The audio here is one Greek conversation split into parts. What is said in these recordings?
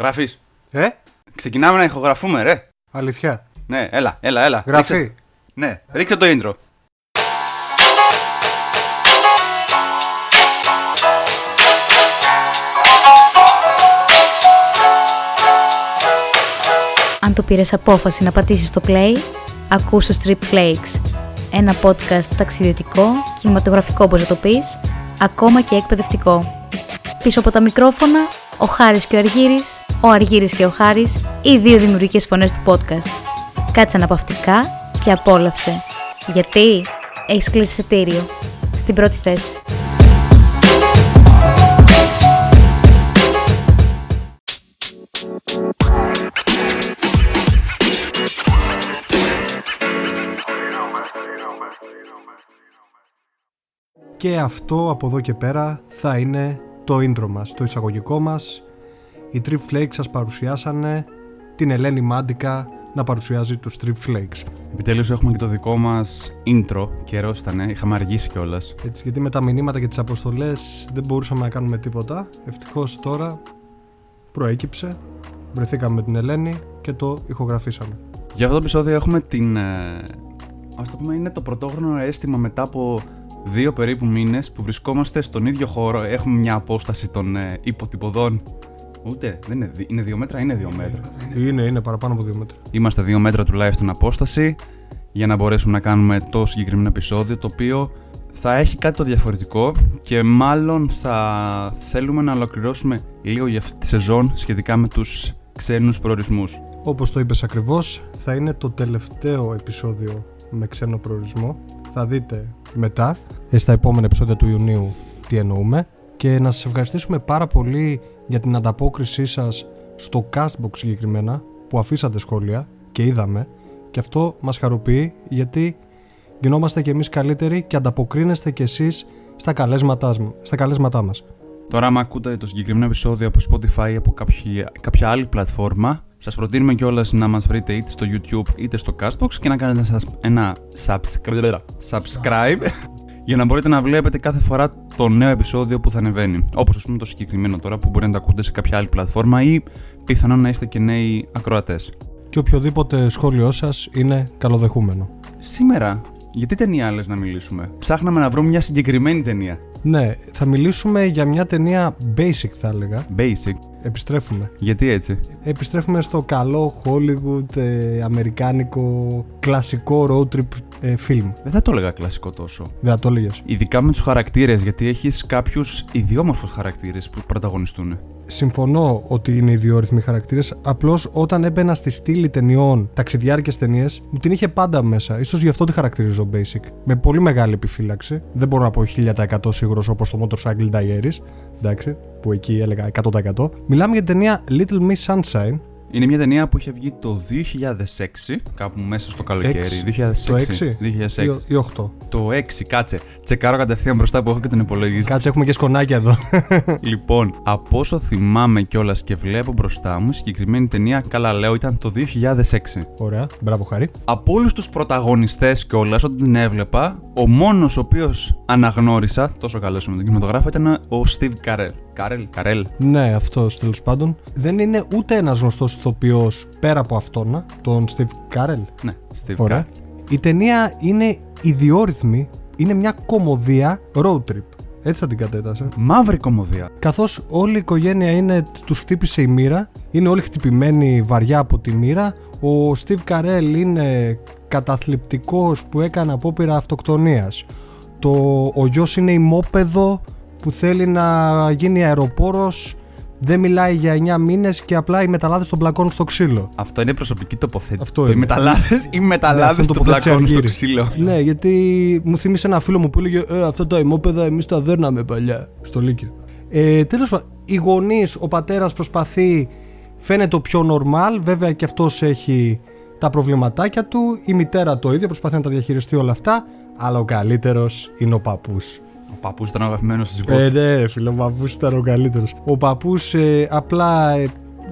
Γράφεις; Ε, Ξεκινάμε να ηχογραφούμε, ρε. αλήθεια. Ναι, έλα, έλα, έλα. Γραφή. Ρίξε- Ναι, ρίξε το intro. Αν το πήρες απόφαση να πατήσεις το play, ακούς το Strip Flakes. Ένα podcast ταξιδιωτικό, κινηματογραφικό όπως να το πεις, ακόμα και εκπαιδευτικό. Πίσω από τα μικρόφωνα, ο Χάρης και ο Αργύρης, ο Αργύρης και ο Χάρης, οι δύο δημιουργικές φωνές του podcast. Κάτσε αναπαυτικά και απόλαυσε. Γιατί έχεις κλείσει εισιτήριο. Στην πρώτη θέση. Και αυτό από εδώ και πέρα θα είναι το intro μας, το εισαγωγικό μας. Οι Trip Flakes σας παρουσιάσανε την Ελένη Μάντικα να παρουσιάζει τους Trip Flakes. Επιτέλους έχουμε και το δικό μας intro. Καιρός ήταν, είχαμε αργήσει κιόλας. Έτσι, γιατί με τα μηνύματα και τις αποστολές δεν μπορούσαμε να κάνουμε τίποτα. Ευτυχώς τώρα προέκυψε, βρεθήκαμε με την Ελένη και το ηχογραφήσαμε. Για αυτό το επεισόδιο έχουμε την. Ε, ας το πούμε, είναι το πρωτόγνωρο αίσθημα μετά από δύο περίπου μήνες που βρισκόμαστε στον ίδιο χώρο. Έχουμε μια απόσταση των ε, υποτυπωδών. Ούτε, δεν είναι, δι- είναι δύο μέτρα, είναι δύο μέτρα. Είναι, είναι παραπάνω από δύο μέτρα. Είμαστε δύο μέτρα τουλάχιστον απόσταση για να μπορέσουμε να κάνουμε το συγκεκριμένο επεισόδιο το οποίο θα έχει κάτι το διαφορετικό και μάλλον θα θέλουμε να ολοκληρώσουμε λίγο για αυτή τη σεζόν σχετικά με τους ξένους προορισμούς. Όπως το είπες ακριβώς, θα είναι το τελευταίο επεισόδιο με ξένο προορισμό. Θα δείτε μετά, ε, στα επόμενα επεισόδια του Ιουνίου, τι εννοούμε. Και να σας ευχαριστήσουμε πάρα πολύ για την ανταπόκρισή σας στο Castbox συγκεκριμένα, που αφήσατε σχόλια και είδαμε. Και αυτό μας χαροποιεί γιατί γινόμαστε κι εμείς καλύτεροι και ανταποκρίνεστε κι εσείς στα καλέσματά, στα καλέσματά μας. Τώρα, άμα ακούτε το συγκεκριμένο επεισόδιο από Spotify ή από κάποια, κάποια άλλη πλατφόρμα, σας προτείνουμε κιόλας να μας βρείτε είτε στο YouTube είτε στο Castbox και να κάνετε σας ένα subscribe, subscribe για να μπορείτε να βλέπετε κάθε φορά το νέο επεισόδιο που θα ανεβαίνει. Όπως ας πούμε το συγκεκριμένο τώρα που μπορεί να το ακούτε σε κάποια άλλη πλατφόρμα ή πιθανόν να είστε και νέοι ακροατές. Και οποιοδήποτε σχόλιο σας είναι καλοδεχούμενο. Σήμερα, γιατί ταινία άλλες να μιλήσουμε; Ψάχναμε να βρούμε μια συγκεκριμένη ταινία. Ναι, θα μιλήσουμε για μια ταινία basic θα έλεγα. Basic. Επιστρέφουμε. Γιατί έτσι; Επιστρέφουμε στο καλό Hollywood, ε, αμερικάνικο, κλασικό road trip ε, film. Δεν θα το έλεγα κλασικό τόσο. Δεν θα το έλεγες. Ειδικά με τους χαρακτήρες, γιατί έχεις κάποιους ιδιόμορφους χαρακτήρες που πρωταγωνιστούν. Συμφωνώ ότι είναι ιδιόρυθμοι χαρακτήρες. Απλώς όταν έμπαινα στη στήλη ταινιών, ταξιδιάρικε ταινίες, μου την είχε πάντα μέσα. σω γι' αυτό τη χαρακτηρίζω basic. Με πολύ μεγάλη επιφύλαξη. Δεν μπορώ να πω 1000% σίγουρος όπως το Motorcycle Diaries. Εντάξει, που εκεί έλεγα 100%. Μιλάμε για την ταινία Little Miss Sunshine. Είναι μια ταινία που είχε βγει το 2006, κάπου μέσα στο καλοκαίρι. Έξι. 2006. Το 6 2006. ή, ή 8. Το 6, κάτσε. Τσεκάρω κατευθείαν μπροστά που έχω και τον υπολογιστή. Κάτσε, έχουμε και σκονάκια εδώ. λοιπόν, από όσο θυμάμαι κιόλας και βλέπω μπροστά μου, η συγκεκριμένη ταινία, καλά λέω, ήταν το 2006. Ωραία, μπράβο Χαρή. Από όλους τους πρωταγωνιστές κιόλας, όταν την έβλεπα, ο μόνος ο οποίος αναγνώρισα, τόσο καλός με τον κινηματογράφο, ήταν ο Steve Carell. Carell, Carell. Ναι, αυτός τέλος πάντων. Δεν είναι ούτε ένας γνωστός ηθοποιός πέρα από αυτόν, τον Steve Carell. Ναι, Steve Ωραία. Carell. Η ταινία είναι ιδιόρυθμη, είναι μια κομμωδία road trip. Έτσι θα την κατέτασα. Μαύρη κομμωδία. Καθώς όλη η οικογένεια είναι, τους χτύπησε η μοίρα, είναι όλοι χτυπημένοι βαριά από τη μοίρα. Ο Steve Carell είναι καταθλιπτικός που έκανε απόπειρα αυτοκτονίας. Το, ο γιος είναι ημόπεδο που θέλει να γίνει αεροπόρος, δεν μιλάει για 9 μήνες και απλά οι μεταλλάδες τον πλακώνουν στο ξύλο. Αυτό είναι προσωπική τοποθέτηση. Αυτό Το είναι. Οι μεταλλάδε ή Ναι, μεταλλάδες αυτό του τοποθέτησε πλακώνουν στο Αργύρης. ξύλο. Ναι, γιατί μου θύμισε ένα φίλο μου που έλεγε Ε, αυτά τα ημόπεδα εμείς τα δέρναμε παλιά στο Λύκειο. Ε, Τέλος πάντων, οι γονείς, ο πατέρας προσπαθεί, φαίνεται το πιο normal. Βέβαια και αυτός έχει τα προβληματάκια του. Η μητέρα το ίδιο, προσπαθεί να τα διαχειριστεί όλα αυτά. Αλλά ο καλύτερος είναι ο παππούς. Ο παππούς ήταν ο αγαπημένος σύζυγό. Ε, ναι, ρε φίλε, ο παππούς ήταν ο καλύτερος. Ο παππούς απλά ε,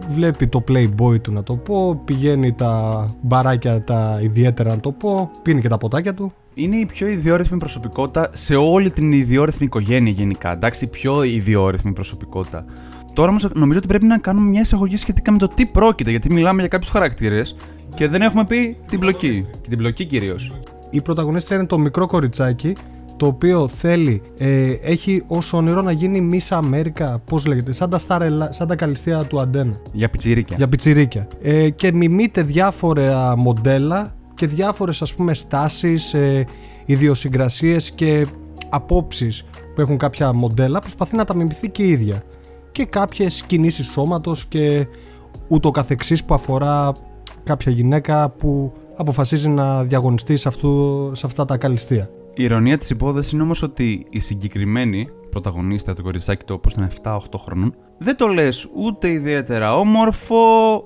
βλέπει το playboy του να το πω, πηγαίνει τα μπαράκια τα ιδιαίτερα να το πω, πίνει και τα ποτάκια του. Είναι η πιο ιδιόρυθμη προσωπικότητα σε όλη την ιδιόρυθμη οικογένεια γενικά. Εντάξει, η πιο ιδιόρυθμη προσωπικότητα. Τώρα όμως νομίζω ότι πρέπει να κάνουμε μια εισαγωγή σχετικά με το τι πρόκειται, γιατί μιλάμε για κάποιους χαρακτήρες και δεν έχουμε πει την μπλοκή. Και την μπλοκή κυρίως. Η πρωταγωνίστρια είναι το μικρό κοριτσάκι το οποίο θέλει, ε, έχει ως όνειρο να γίνει Miss Αμέρικα, πώς λέγεται, σαν τα, στάρελα, σαν τα καλυστία του Αντένα. Για πιτσιρίκια. Για πιτσιρίκια. Ε, και μιμείται διάφορα μοντέλα και διάφορες ας πούμε στάσεις, ε, ιδιοσυγκρασίες και απόψεις που έχουν κάποια μοντέλα, προσπαθεί να τα μιμηθεί και η ίδια. Και κάποιες κινήσεις σώματος και ούτω καθεξής που αφορά κάποια γυναίκα που αποφασίζει να διαγωνιστεί σε, αυτού, σε αυτά τα καλυστία. Η ηρωνία της υπόθεσης είναι όμως ότι η συγκεκριμένη πρωταγωνίστρια του κοριτσάκι το όπως ήταν 7-8 χρονών δεν το λες ούτε ιδιαίτερα όμορφο,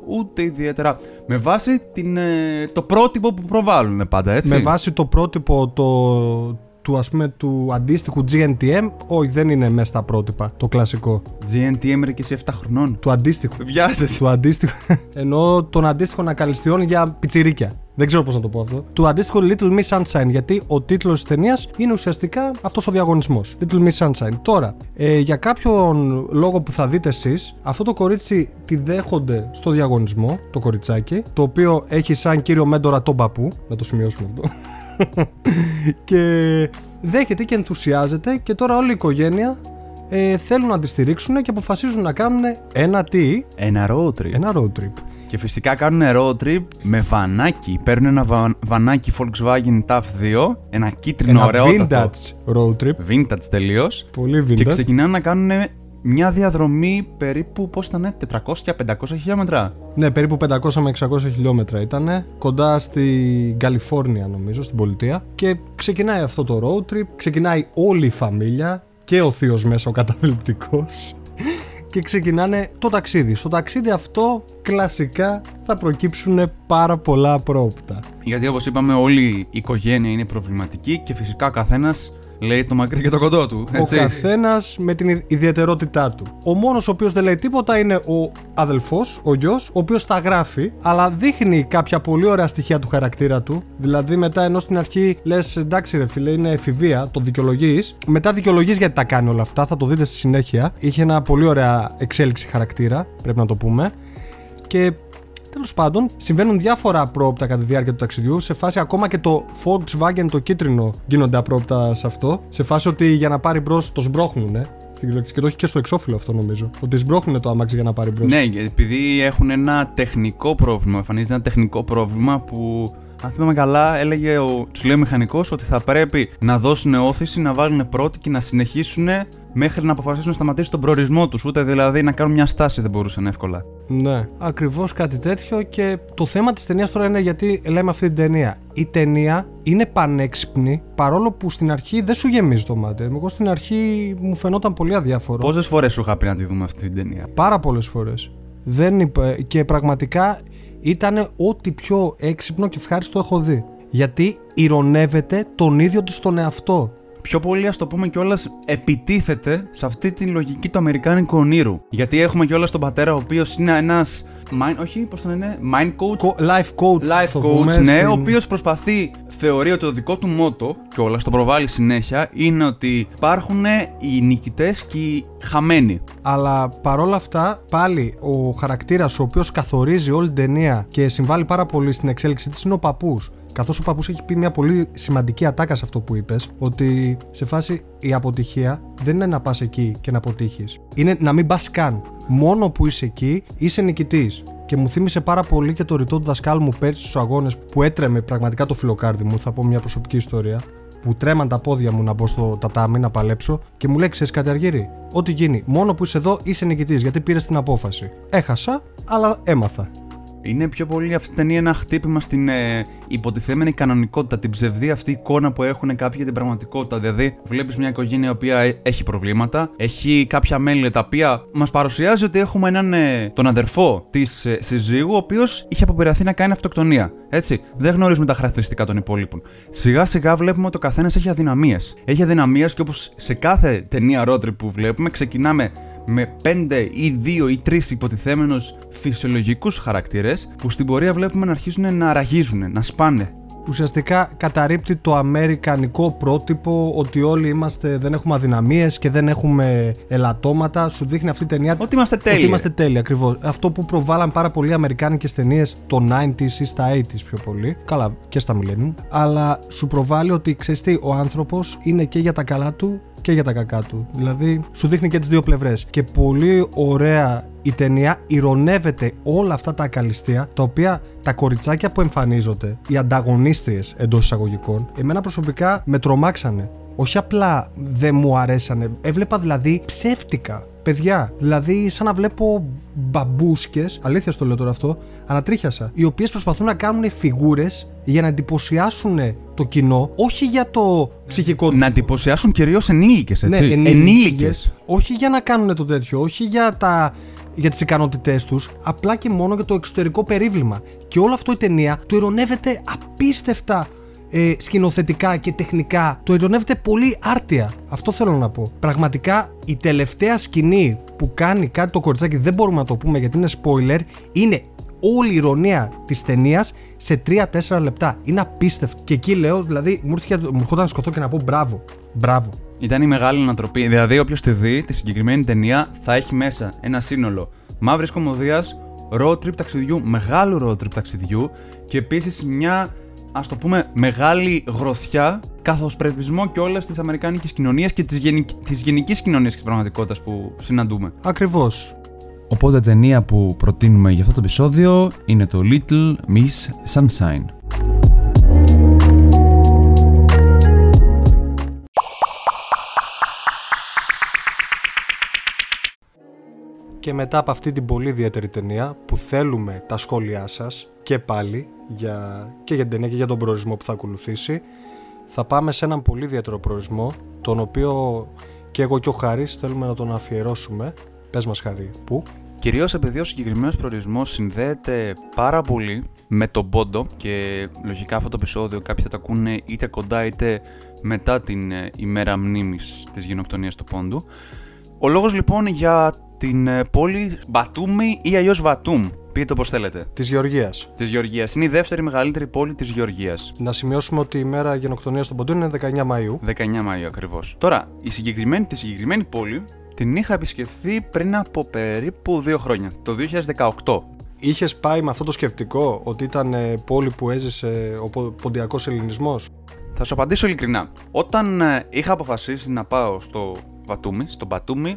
ούτε ιδιαίτερα. Με βάση την, ε, το πρότυπο που προβάλλουν πάντα, έτσι. Με βάση το πρότυπο το, του ας πούμε του αντίστοιχου GNTM, όχι δεν είναι μέσα στα πρότυπα, το κλασικό. GNTM είναι και σε 7 χρονών. Του αντίστοιχου. Βιάζεσαι. Του αντίστοιχου. Εννοώ των αντίστοιχων ακαλυστιών για πιτσιρίκια. Δεν ξέρω πώς να το πω αυτό. Του αντίστοιχου Little Miss Sunshine, γιατί ο τίτλος της ταινίας είναι ουσιαστικά αυτός ο διαγωνισμός. Little Miss Sunshine. Τώρα, ε, για κάποιον λόγο που θα δείτε εσείς, αυτό το κορίτσι τη δέχονται στο διαγωνισμό, το κοριτσάκι, το οποίο έχει σαν κύριο μέντορα τον παππού. Να το σημειώσουμε αυτό. και δέχεται και ενθουσιάζεται και τώρα όλη η οικογένεια ε, θέλουν να τη στηρίξουν και αποφασίζουν να κάνουν ένα τι; Ένα road trip. Ένα road trip. Και φυσικά κάνουν road trip με βανάκι. Παίρνουν ένα βα... βανάκι Volkswagen TAF 2, ένα κίτρινο ένα ωραίο. vintage road trip. Vintage τελείως. Πολύ vintage. Και ξεκινάνε να κάνουν μια διαδρομή περίπου, πώς ήταν, 400-500 χιλιόμετρα. Ναι, περίπου 500 με 600 χιλιόμετρα ήταν, κοντά στη Καλιφόρνια νομίζω, στην πολιτεία. Και ξεκινάει αυτό το road trip, ξεκινάει όλη η φαμίλια και ο θείος μέσα ο καταθλιπτικός και ξεκινάνε το ταξίδι. Στο ταξίδι αυτό κλασικά θα προκύψουν πάρα πολλά πρόοπτα. Γιατί όπως είπαμε όλη η οικογένεια είναι προβληματική και φυσικά ο καθένας λέει το μακρύ και το κοντό του. Έτσι. Ο καθένας με την ιδιαιτερότητά του. Ο μόνος ο οποίος δεν λέει τίποτα είναι ο αδελφός, ο γιος, ο οποίος τα γράφει, αλλά δείχνει κάποια πολύ ωραία στοιχεία του χαρακτήρα του. Δηλαδή, μετά ενώ στην αρχή λες, εντάξει, ρε φίλε, είναι εφηβεία, το δικαιολογείς. Μετά δικαιολογείς γιατί τα κάνει όλα αυτά, θα το δείτε στη συνέχεια. Είχε ένα πολύ ωραία εξέλιξη χαρακτήρα, πρέπει να το πούμε. Και Τέλος πάντων, συμβαίνουν διάφορα απρόπτα κατά τη διάρκεια του ταξιδιού. Σε φάση ακόμα και το Volkswagen το κίτρινο γίνονται απρόπτα σε αυτό. Σε φάση ότι για να πάρει μπρος το σμπρώχνουνε. Και το έχει και στο εξώφυλλο αυτό νομίζω. Ότι σμπρώχνουν το αμάξι για να πάρει μπρος. Ναι, επειδή έχουν ένα τεχνικό πρόβλημα. Εμφανίζεται ένα τεχνικό πρόβλημα που αν θυμάμαι καλά, έλεγε ο, τους λέει ο μηχανικός ότι θα πρέπει να δώσουν όθηση, να βάλουν πρώτη και να συνεχίσουν μέχρι να αποφασίσουν να σταματήσουν τον προορισμό τους. Ούτε δηλαδή να κάνουν μια στάση δεν μπορούσαν εύκολα. Ναι, ακριβώς κάτι τέτοιο. Και το θέμα της ταινίας τώρα είναι γιατί λέμε αυτή την ταινία. Η ταινία είναι πανέξυπνη παρόλο που στην αρχή δεν σου γεμίζει το μάτι. Εγώ στην αρχή μου φαινόταν πολύ αδιάφορο. Πόσες φορές σου είχα πει να τη δούμε αυτή την ταινία; Πάρα πολλές φορές. Δεν είπα, και πραγματικά ήταν ό,τι πιο έξυπνο και ευχάριστο έχω δει. Γιατί ηρωνεύεται τον ίδιο του στον εαυτό. Πιο πολύ, ας το πούμε κιόλας, επιτίθεται σε αυτή τη λογική του Αμερικάνικου ονείρου. Γιατί έχουμε κιόλας τον πατέρα, ο οποίος είναι ένας. Mind, όχι, πώς το λένε, mind coach; Life coach. Life coach, ναι, ο οποίος προσπαθεί, θεωρεί ότι το δικό του μότο, κιόλας το προβάλλει συνέχεια, είναι ότι υπάρχουν οι νικητές και οι χαμένοι. Αλλά παρόλα αυτά, πάλι ο χαρακτήρας ο οποίος καθορίζει όλη την ταινία και συμβάλλει πάρα πολύ στην εξέλιξη της είναι ο παππούς. Καθώς ο παππούς έχει πει μια πολύ σημαντική ατάκα σε αυτό που είπες, ότι σε φάση η αποτυχία δεν είναι να πας εκεί και να αποτύχεις. Είναι να μην πας καν. Μόνο που είσαι εκεί είσαι νικητής. Και μου θύμισε πάρα πολύ και το ρητό του δασκάλου μου πέρσι στους αγώνες που έτρεμε πραγματικά το φιλοκάρδι μου. Θα πω μια προσωπική ιστορία. Που τρέμαν τα πόδια μου να μπω στο τατάμι να παλέψω και μου λέει: Ξέρεις κάτι, Αργύρι, ό,τι γίνει, μόνο που είσαι εδώ είσαι νικητής γιατί πήρες την απόφαση. Έχασα, αλλά έμαθα. Είναι πιο πολύ αυτή η ταινία ένα χτύπημα στην ε, υποτιθέμενη κανονικότητα, την ψευδή αυτή εικόνα που έχουν κάποιοι για την πραγματικότητα. Δηλαδή, βλέπεις μια οικογένεια η οποία ε, έχει προβλήματα, έχει κάποια μέλη τα οποία μας παρουσιάζει ότι έχουμε έναν ε, τον αδερφό της ε, συζύγου, ο οποίος είχε αποπειραθεί να κάνει αυτοκτονία. Έτσι, δεν γνωρίζουμε τα χαρακτηριστικά των υπόλοιπων. Σιγά σιγά βλέπουμε ότι ο καθένας έχει αδυναμίες. Έχει αδυναμίες και όπως σε κάθε ταινία ρότρι που βλέπουμε, ξεκινάμε με 5 ή 2 ή 3 υποτιθέμενους φυσιολογικούς χαρακτήρες που στην πορεία βλέπουμε να αρχίζουν να ραγίζουν, να σπάνε. ουσιαστικά καταρρύπτει το αμερικανικό πρότυπο ότι όλοι είμαστε, δεν έχουμε αδυναμίες και δεν έχουμε ελαττώματα. Σου δείχνει αυτή η ταινία Ότι είμαστε τέλειοι. ότι είμαστε τέλειοι ακριβώς. Αυτό που προβάλλαν πάρα πολλοί αμερικάνικες ταινίες στο 90s ή στα 80s πιο πολύ. Καλά και στα millennium. Αλλά σου προβάλλει ότι ξέρεις τι, ο άνθρωπος είναι και για τα καλά του και για τα κακά του. Δηλαδή, σου δείχνει και τις δύο πλευρές. Και πολύ ωραία η ταινία ηρωνεύεται όλα αυτά τα ακαλυστία τα οποία τα κοριτσάκια που εμφανίζονται, οι ανταγωνίστριες εντός εισαγωγικών, εμένα προσωπικά με τρομάξανε. Όχι απλά δεν μου αρέσανε, έβλεπα δηλαδή ψεύτικα. Παιδιά, δηλαδή σαν να βλέπω μπαμπούσκες, αλήθεια στο λέω τώρα αυτό, ανατρίχιασα, οι οποίες προσπαθούν να κάνουν φιγούρες για να εντυπωσιάσουν το κοινό, όχι για το ψυχικό του Να εντυπωσιάσουν κυρίως ενήλικες, έτσι. ναι, ενήλικες. Όχι για να κάνουν το τέτοιο, όχι για, τα, για τις ικανότητές τους, απλά και μόνο για το εξωτερικό περίβλημα. Και όλο αυτό η ταινία το ειρωνεύεται απίστευτα ε, σκηνοθετικά και τεχνικά. Το ειρωνεύεται πολύ άρτια. Αυτό θέλω να πω. Πραγματικά η τελευταία σκηνή που κάνει κάτι το κοριτσάκι, δεν μπορούμε να το πούμε γιατί είναι spoiler, είναι όλη η ηρωνία της ταινίας σε 3-4 λεπτά. Είναι απίστευτο. Και εκεί λέω, δηλαδή, μου έρχεται μου έρχονταν να σκοτώ και να πω μπράβο. Μπράβο. Ήταν η μεγάλη ανατροπή. Δηλαδή, όποιος τη δει τη συγκεκριμένη ταινία θα έχει μέσα ένα σύνολο μαύρης κομμωδίας, road trip ταξιδιού, μεγάλου road trip ταξιδιού και επίσης μια ας το πούμε μεγάλη γροθιά καθοσπρεπισμό και όλες τη αμερικάνικη κοινωνία και τη γενικ... της γενικής κοινωνία και της πραγματικότητας που συναντούμε. Ακριβώς. Οπότε ταινία που προτείνουμε για αυτό το επεισόδιο είναι το Little Miss Sunshine. Και μετά από αυτή την πολύ ιδιαίτερη ταινία που θέλουμε τα σχόλιά σας και πάλι για, και για την ταινία και για τον προορισμό που θα ακολουθήσει θα πάμε σε έναν πολύ ιδιαίτερο προορισμό τον οποίο και εγώ και ο Χάρης θέλουμε να τον αφιερώσουμε. Πες μας Χάρη, πού; Κυρίως επειδή ο συγκεκριμένος προορισμός συνδέεται πάρα πολύ με τον Πόντο και λογικά αυτό το επεισόδιο κάποιοι θα το ακούνε είτε κοντά είτε μετά την ε, ημέρα μνήμης της γενοκτονίας του Πόντου. Ο λόγος λοιπόν για την ε, πόλη Μπατούμι ή αλλιώς Βατούμ, πείτε το πώς θέλετε, Της Γεωργίας. της Γεωργίας. Είναι η δεύτερη μεγαλύτερη πόλη της Γεωργίας. Να σημειώσουμε ότι η μέρα γενοκτονίας των Ποντών είναι 19 Μαΐου. 19 Μαΐου ακριβώς. Τώρα, η συγκεκριμένη, τη συγκεκριμένη πόλη την είχα επισκεφθεί πριν από περίπου δύο χρόνια, το 2018. Είχες πάει με αυτό το σκεπτικό ότι ήταν ε, πόλη που έζησε ο πο- ποντιακός ελληνισμός; Θα σου απαντήσω ειλικρινά. Όταν ε, είχα αποφασίσει να πάω στο Βατούμι, στο Μπατούμι,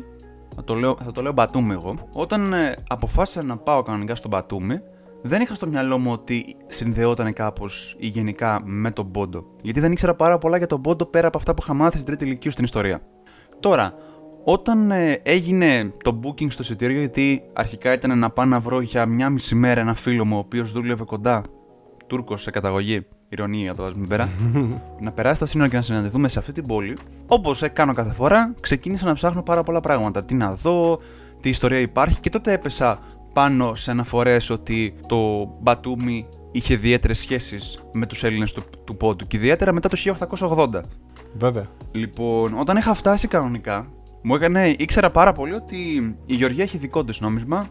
θα το λέω, θα το λέω Μπατούμι εγώ, όταν ε, αποφάσισα να πάω κανονικά στο Μπατούμι, δεν είχα στο μυαλό μου ότι συνδεόταν κάπως ή γενικά με τον Πόντο. Γιατί δεν ήξερα πάρα πολλά για τον Πόντο πέρα από αυτά που είχα μάθει στην τρίτη ηλικίου στην ιστορία. Τώρα, όταν ε, έγινε το booking στο εισιτήριο, γιατί αρχικά ήταν να πάω να βρω για μια μισή μέρα ένα φίλο μου ο οποίος δούλευε κοντά, Τούρκος σε καταγωγή, ηρωνία το βάζουμε πέρα, να περάσει τα σύνορα και να συναντηθούμε σε αυτή την πόλη. Όπως κάνω κάθε φορά, ξεκίνησα να ψάχνω πάρα πολλά πράγματα. Τι να δω, τι ιστορία υπάρχει και τότε έπεσα πάνω σε αναφορές ότι το Μπατούμι είχε ιδιαίτερες σχέσεις με τους Έλληνες του, του Πόντου και ιδιαίτερα μετά το 1880. Βέβαια. Λοιπόν, όταν είχα φτάσει κανονικά, μου έκανε, ήξερα πάρα πολύ ότι η Γεωργία έχει δικό της νόμισμα,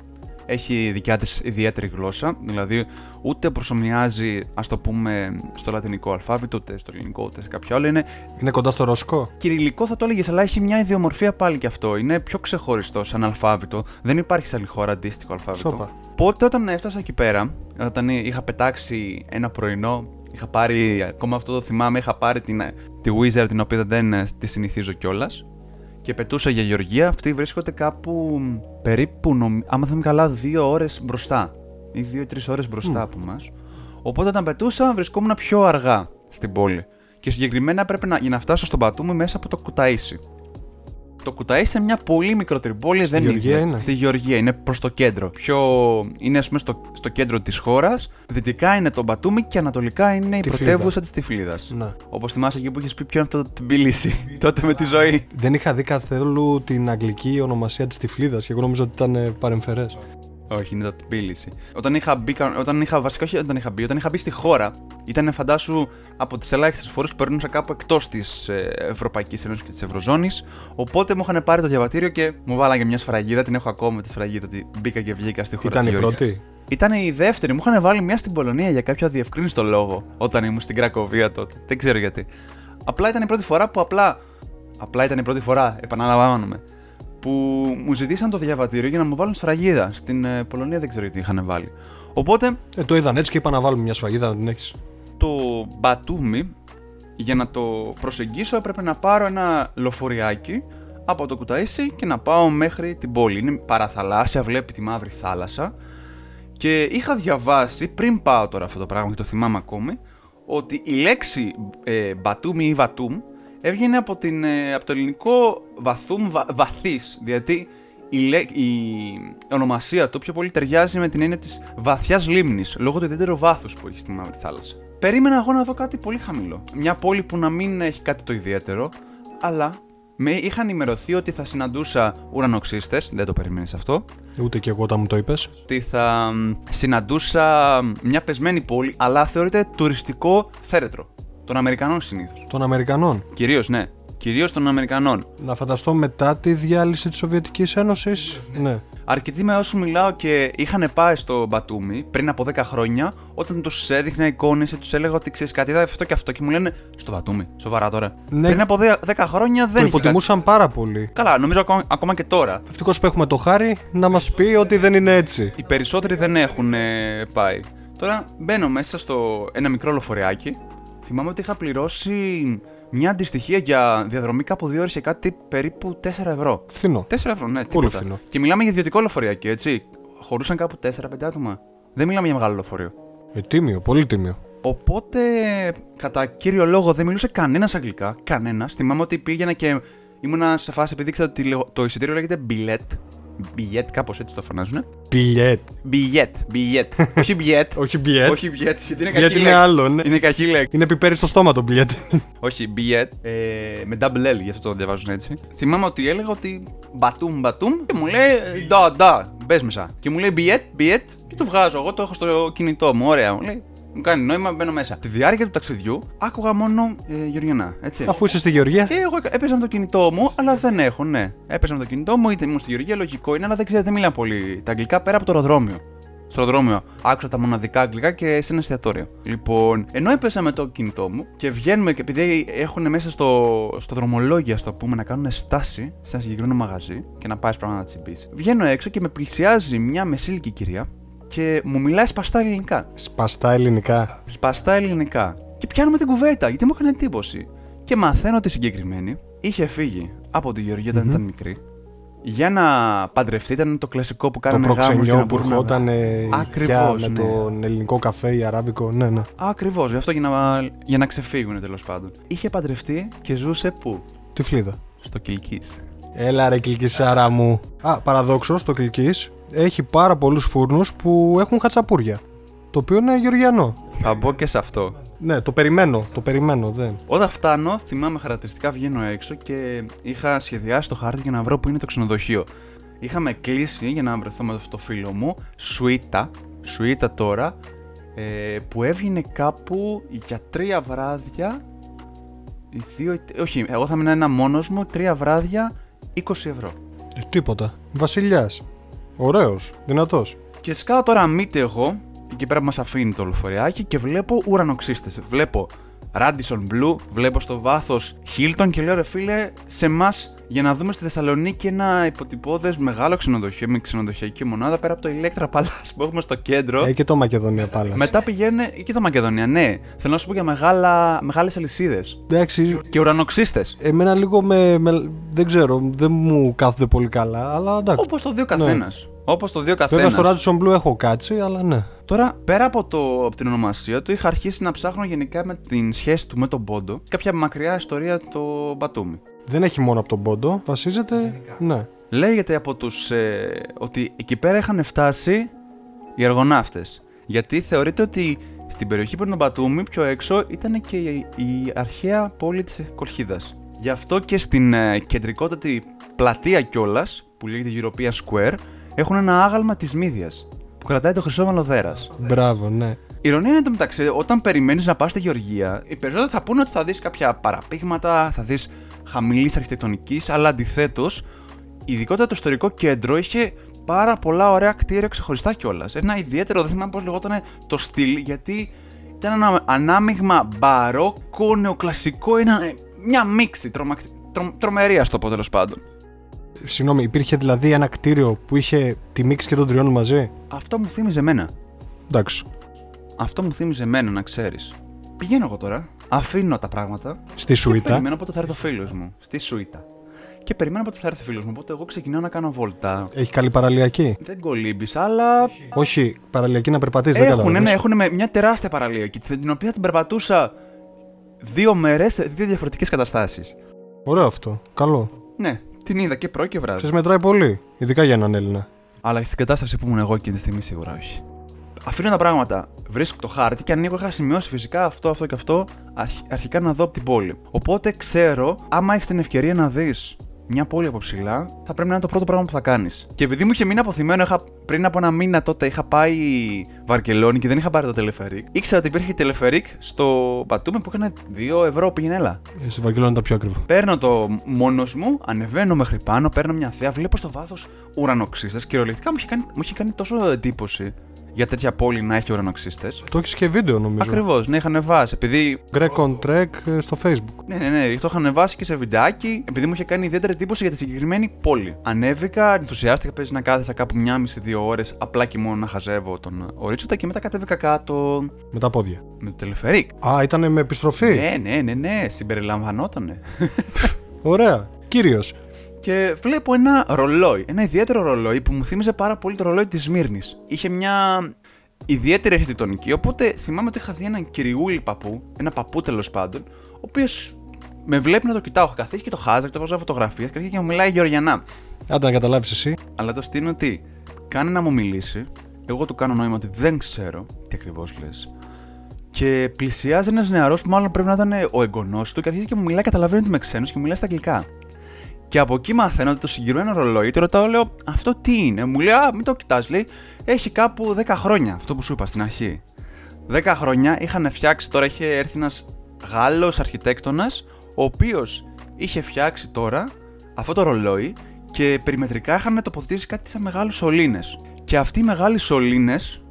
έχει δικιά της ιδιαίτερη γλώσσα, δηλαδή ούτε προσωμιάζει, ας το πούμε, στο λατινικό αλφάβητο, ούτε στο ελληνικό, ούτε σε κάποιο άλλο. Είναι Είναι κοντά στο ρωσικό; κυριλικό θα το έλεγες, αλλά έχει μια ιδιομορφία πάλι κι αυτό. Είναι πιο ξεχωριστό σαν αλφάβητο. Δεν υπάρχει σε άλλη χώρα αντίστοιχο αλφάβητο. Σόπα. Οπότε όταν έφτασα εκεί πέρα, όταν είχα πετάξει ένα πρωινό, είχα πάρει, ακόμα αυτό το θυμάμαι, είχα πάρει την, τη Wizard την οποία δεν ε, τη συνηθίζω κιόλας. Και πετούσα για Γεωργία, αυτή βρίσκονται κάπου μ, περίπου, νομ, άμα θυμάμαι καλά, δύο ώρες μπροστά. Ή δύο-τρει ώρες μπροστά από εμάς. Οπότε όταν πετούσα, βρισκόμουν πιο αργά στην πόλη. Και συγκεκριμένα πρέπει να, για να φτάσω στον Πατούμι μέσα από το Κουταΐσι. Το Κουταΐσι είναι μια πολύ μικρότερη πόλη, δεν Γεωργία είναι. είναι; Στη Γεωργία, είναι προς το κέντρο. Πιο... Είναι, ας πούμε, στο, στο κέντρο της χώρας. Δυτικά είναι το Μπατούμι και ανατολικά είναι η Τυφλίδα. πρωτεύουσα της Τυφλίδας. Ναι. Όπως θυμάσαι εκεί που είχες πει, ποιο είναι αυτό το τμπίληση τότε με τη ζωή. Δεν είχα δει καθόλου την αγγλική ονομασία της Τυφλίδας και εγώ νομίζω ότι ήταν ε, παρεμφερές. Όχι, είναι το τμπίληση. Όταν είχα μπει, κα- όταν είχα, βασικά όχι όταν είχα μπει, όταν είχα μπει στη χώρα, ήταν φαντάσου από τις ελάχιστες φορέ που περνούσα κάπου εκτός της Ευρωπαϊκής Ένωσης και της Ευρωζώνης. Οπότε μου είχαν πάρει το διαβατήριο και μου βάλανε και μια σφραγίδα. Την έχω ακόμα τη σφραγίδα ότι μπήκα και βγήκα στη χώρα Ήταν της η Γεωργίας. πρώτη; Ήταν η δεύτερη. Μου είχαν βάλει μια στην Πολωνία για κάποιο αδιευκρίνηστο λόγο όταν ήμουν στην Κρακοβία τότε. Δεν ξέρω γιατί. Απλά ήταν η πρώτη φορά που απλά. Απλά ήταν η πρώτη φορά, επαναλαμβάνομαι. Που μου ζητήσαν το διαβατήριο για να μου βάλουν σφραγίδα. Στην ε, Πολωνία δεν ξέρω γιατί είχαν βάλει. Οπότε Ε, το είδαν έτσι και είπα να βάλουμε μια σφαγίδα να την έχεις. το Μπατούμι, για να το προσεγγίσω, έπρεπε να πάρω ένα λοφοριάκι από το Κουταΐσι και να πάω μέχρι την πόλη. Είναι παραθαλάσσια, βλέπει τη μαύρη θάλασσα. Και είχα διαβάσει, πριν πάω τώρα αυτό το πράγμα και το θυμάμαι ακόμη, ότι η λέξη ε, Μπατούμι ή Βατούμ έβγαινε από, την, ε, από το ελληνικό βαθούμ, βα, βαθύς, γιατί η, λέ- η ονομασία του πιο πολύ ταιριάζει με την έννοια της βαθιάς λίμνης, λόγω του ιδιαίτερου βάθους που έχει στη Μαύρη Θάλασσα. Περίμενα εγώ να δω κάτι πολύ χαμηλό. Μια πόλη που να μην έχει κάτι το ιδιαίτερο, αλλά με είχαν ενημερωθεί ότι θα συναντούσα ουρανοξύστες, δεν το περιμένεις αυτό, Ούτε και εγώ όταν μου το είπες. ότι θα μ, συναντούσα μια πεσμένη πόλη, αλλά θεωρείται τουριστικό θέρετρο. Των Αμερικανών συνήθως. Των Αμερικανών. Κυρίως, ναι. Κυρίως των Αμερικανών. Να φανταστώ μετά τη διάλυση της Σοβιετικής Ένωσης. Ναι. Αρκετοί με όσους μιλάω και είχαν πάει στο Μπατούμι πριν από 10 χρόνια, όταν τους έδειχνα εικόνε και τους έλεγα ότι ξέρεις κάτι, είδα αυτό και αυτό και μου λένε Στο Μπατούμι, σοβαρά τώρα. Ναι. Πριν από 10 χρόνια δεν Το είχε. Κάτι. υποτιμούσαν πάρα πολύ. Καλά, νομίζω ακόμα, ακόμα και τώρα. Ευτυχώς που έχουμε το χάρη να μας πει ότι δεν είναι έτσι. Οι περισσότεροι δεν έχουν ε, πάει. Τώρα μπαίνω μέσα στο ένα μικρό λοφοριάκι. Θυμάμαι ότι είχα πληρώσει μια αντιστοιχία για διαδρομή κάπου δύο ώρες και κάτι περίπου 4 ευρώ. Φθηνό. 4 ευρώ, ναι, Πολύ τίποτα. φθηνό. Και μιλάμε για ιδιωτικό λοφοριάκι, έτσι. Χωρούσαν κάπου 4-5 άτομα. Δεν μιλάμε για μεγάλο λεωφορείο. Ε, τίμιο, πολύ τίμιο. Οπότε, κατά κύριο λόγο, δεν μιλούσε κανένας αγγλικά. Κανένας. Θυμάμαι ότι πήγαινα και ήμουνα σε φάση επειδή ήξερα ότι το, το εισιτήριο λέγεται billet. Billet, κάπως έτσι το φωνάζουν. Μπιλιέτ. Billet, billet. Όχι billet. Όχι μπιλιέτ. Όχι billet, γιατί είναι Γιατί κακή είναι λέξη. άλλο, ναι. Είναι κακή λέξη. Είναι πιπέρι στο στόμα το μπιλιέτ. Όχι, billet. Ε, με double L, γι' αυτό το διαβάζουν έτσι. Θυμάμαι ότι έλεγα ότι μπατούμ, μπατούμ και μου λέει ντα, ντα, μπες μέσα. Και μου λέει billet, billet και το βγάζω. Εγώ το έχω στο κινητό μου. Ωραία, μου λέει. Μου κάνει νόημα, μπαίνω μέσα. Τη διάρκεια του ταξιδιού άκουγα μόνο ε, Γεωργιανά, έτσι. Αφού είσαι στη Γεωργία. Και εγώ έπαιζα με το κινητό μου, αλλά δεν έχω, ναι. Έπαιζα με το κινητό μου, είτε ήμουν στη Γεωργία, λογικό είναι, αλλά δεν ξέρετε, δεν μιλάνε πολύ τα αγγλικά πέρα από το αεροδρόμιο. Στο αεροδρόμιο άκουσα τα μοναδικά αγγλικά και σε ένα εστιατόριο. Λοιπόν, ενώ έπαιζα με το κινητό μου και βγαίνουμε και επειδή έχουν μέσα στο, στο δρομολόγιο, ας το πούμε, να κάνουν στάση σε ένα συγκεκριμένο μαγαζί και να πάει πράγματα να τσιμπήσεις. Βγαίνω έξω και με πλησιάζει μια μεσήλικη κυρία και μου μιλάει σπαστά ελληνικά. Σπαστά ελληνικά. Σπαστά ελληνικά. Και πιάνουμε την κουβέντα, γιατί μου έκανε εντύπωση. Και μαθαίνω ότι η συγκεκριμένη είχε φύγει από τη Γεωργία όταν ήταν μικρή για να παντρευτεί. Ήταν το κλασικό που Το κάνανε γάμους για προξενιό να που μπορούν να- ερχόταν ε, Ακριβώς, για με ναι. τον ελληνικό καφέ ή αράβικο. Ναι, ναι. Ακριβώς, γι' αυτό για να, για να ξεφύγουν τέλος πάντων. Είχε παντρευτεί και ζούσε πού; Τυφλίδα. Στο Κιλκή. Έλα ρε κλικισάρα μου. Α, παραδόξω το κλικής έχει πάρα πολλούς φούρνους που έχουν χατσαπούρια. Το οποίο είναι γεωργιανό. Θα μπω και σε αυτό. Ναι, το περιμένω, το περιμένω, δεν. Όταν φτάνω, θυμάμαι χαρακτηριστικά βγαίνω έξω και είχα σχεδιάσει το χάρτη για να βρω που είναι το ξενοδοχείο. Είχαμε κλείσει για να βρεθώ με αυτό το φίλο μου, σουίτα, σουίτα τώρα, ε, που έβγαινε κάπου για τρία βράδια. ή Δύο, όχι, εγώ θα μείνα ένα μόνος μου, τρία βράδια, 20 ευρώ. Ε, τίποτα. Βασιλιάς. Ωραίος, δυνατός. Και σκάω τώρα μύτη εγώ, εκεί πέρα που μας αφήνει το λεωφοριάκι και βλέπω ουρανοξύστες. Βλέπω Radisson Blue, βλέπω στο βάθος Hilton και λέω ρε φίλε, σε εμάς για να δούμε στη Θεσσαλονίκη ένα υποτυπώδες μεγάλο ξενοδοχείο με ξενοδοχειακή μονάδα πέρα από το Electra Palace που έχουμε στο κέντρο. Ε, και το Μακεδονία Palace. Μετά πηγαίνει και το Μακεδονία, ναι. Θέλω να σου πω για μεγάλα, μεγάλες αλυσίδες. Εντάξει, Και ουρανοξύστες. εμένα λίγο με, με- Δεν ξέρω, δεν μου κάθονται πολύ καλά, αλλά εντάξει. Όπως το δύο καθένας. Όπως το δύο Βέβαια καθένας. στο Radisson Blue έχω κάτσει, αλλά ναι. Τώρα, πέρα από, το, από την ονομασία του, είχα αρχίσει να ψάχνω γενικά με την σχέση του με τον Πόντο κάποια μακριά ιστορία το Μπατούμι. Δεν έχει μόνο από τον πόντο, βασίζεται. Ναι. Λέγεται από τους ε, ότι εκεί πέρα είχαν φτάσει οι αργοναύτες. Γιατί θεωρείται ότι στην περιοχή που είναι το Μπατούμι, πιο έξω, ήταν και η, η αρχαία πόλη της Κολχίδας. Γι' αυτό και στην ε, κεντρικότατη πλατεία κιόλας, που λέγεται European Square, έχουν ένα άγαλμα της Μύδιας, που κρατάει το χρυσό μαλλοδέρας. Μπράβο, ναι. Η ηρωνία είναι εντωμεταξύ, όταν περιμένεις να πας στη Γεωργία, οι περισσότεροι θα πούνε ότι θα δεις κάποια παραπήγματα, θα δεις χαμηλής αρχιτεκτονικής, αλλά αντιθέτως, ειδικότερα το ιστορικό κέντρο είχε πάρα πολλά ωραία κτίρια ξεχωριστά κιόλας. Ένα ιδιαίτερο, δεν θυμάμαι πώς λεγόταν το στυλ, γιατί ήταν ένα ανάμειγμα μπαρόκο, νεοκλασικό, ένα, μια μίξη τρομα, τρο, τρομερή, ας το πω τέλος πάντων. Συγγνώμη, υπήρχε δηλαδή ένα κτίριο που είχε τη μίξη και των τριών μαζί; Αυτό μου θύμιζε εμένα. Εντάξει. Αυτό μου θύμιζε εμένα, να ξέρεις. Πηγαίνω εγώ τώρα, αφήνω τα πράγματα. Στη Και σουίτα. περιμένω πότε θα έρθει ο φίλος μου. Στη σουίτα. Και περιμένω πότε θα έρθει ο φίλος μου. Οπότε εγώ ξεκινάω να κάνω βόλτα. Έχει καλή παραλιακή; Δεν κολύμπει, αλλά Όχι, παραλιακή να περπατήσεις, δεν έχουν, ναι, καταλαβαίνεις. έχουν με μια τεράστια παραλία την οποία την περπατούσα δύο μέρες σε δύο διαφορετικές καταστάσεις. Ωραίο αυτό. Καλό. Ναι, την είδα και πρωί και βράδυ. Ξέρεις, μετράει πολύ. Ειδικά για έναν Έλληνα. Αλλά στην κατάσταση που ήμουν εγώ εκείνη τη στιγμή σίγουρα όχι. Αφήνω τα πράγματα, βρίσκω το χάρτη και ανοίγω. Είχα σημειώσει φυσικά αυτό, αυτό και αυτό αρχ- αρχικά να δω από την πόλη. Οπότε ξέρω, άμα έχεις την ευκαιρία να δεις μια πόλη από ψηλά, θα πρέπει να είναι το πρώτο πράγμα που θα κάνεις. Και επειδή μου είχε μείνει αποθυμένο, είχα, πριν από ένα μήνα τότε είχα πάει Βαρκελόνη και δεν είχα πάρει το τελεφερίκ. Ήξερα ότι υπήρχε τελεφερίκ στο Πατούμε που είχαν 2 ευρώ πήγαινε έλα. Ε, Στη Βαρκελόνη είναι τα πιο ακριβό. Παίρνω το μόνος μου, ανεβαίνω μέχρι πάνω, παίρνω μια θέα, βλέπω στο βάθος ουρανοξύστες. Κυριολεκτικά μου είχε, κάνει, μου είχε κάνει τόσο εντύπωση για τέτοια πόλη να έχει ουρανοξύστες. Το έχεις και βίντεο νομίζω. Ακριβώς, ναι, είχα ανεβάσει. Επειδή. Greg on Trek ε, στο facebook. Ναι, ναι, ναι, το είχα ανεβάσει και σε βιντεάκι, επειδή μου είχε κάνει ιδιαίτερη εντύπωση για τη συγκεκριμένη πόλη. Ανέβηκα, ενθουσιάστηκα, παίζει να κάθεσα κάπου μια μισή-δύο ώρες απλά και μόνο να χαζεύω τον ορίζοντα και μετά κατέβηκα κάτω Με τα πόδια. με το τελεφερίκ. Α, ήταν με επιστροφή; Ναι, ναι, ναι, ναι, συμπεριλαμβανότανε. Ωραία. Κύριος. Και βλέπω ένα ρολόι, ένα ιδιαίτερο ρολόι που μου θύμιζε πάρα πολύ το ρολόι της Μύρνη. Είχε μια ιδιαίτερη αρχιτεκτονική, οπότε θυμάμαι ότι είχα δει έναν κυριούλη παππού, ένα παππού τέλος πάντων, ο οποίος με βλέπει να το κοιτάω. Έχω καθίσει και το χάζα και το βάζω φωτογραφίες και αρχίζει και μου μιλάει Γεωργιανά. Άντε να καταλάβεις εσύ. Αλλά το στείλω ότι κάνει να μου μιλήσει, εγώ του κάνω νόημα ότι δεν ξέρω τι ακριβώς λες. Και πλησιάζει ένας νεαρός που μάλλον πρέπει να ήταν ο εγγονός του και αρχίζει και μου μιλάει, καταλαβαίνει ότι είμαι ξένος και μου μιλάει στα αγγλικά. Και από εκεί μαθαίνω ότι το συγκεκριμένο ρολόι, το ρωτάω, λέω, Αυτό τι είναι; Μου λέει, Α, μην το κοιτάς, λέει, έχει κάπου 10 χρόνια. Αυτό που σου είπα στην αρχή. 10 χρόνια είχαν φτιάξει, τώρα είχε έρθει ένας Γάλλος αρχιτέκτονας, ο οποίος είχε φτιάξει τώρα αυτό το ρολόι και περιμετρικά είχαν τοποθετήσει κάτι σαν μεγάλους σωλήνες. Και αυτοί οι μεγάλοι σωλήνες,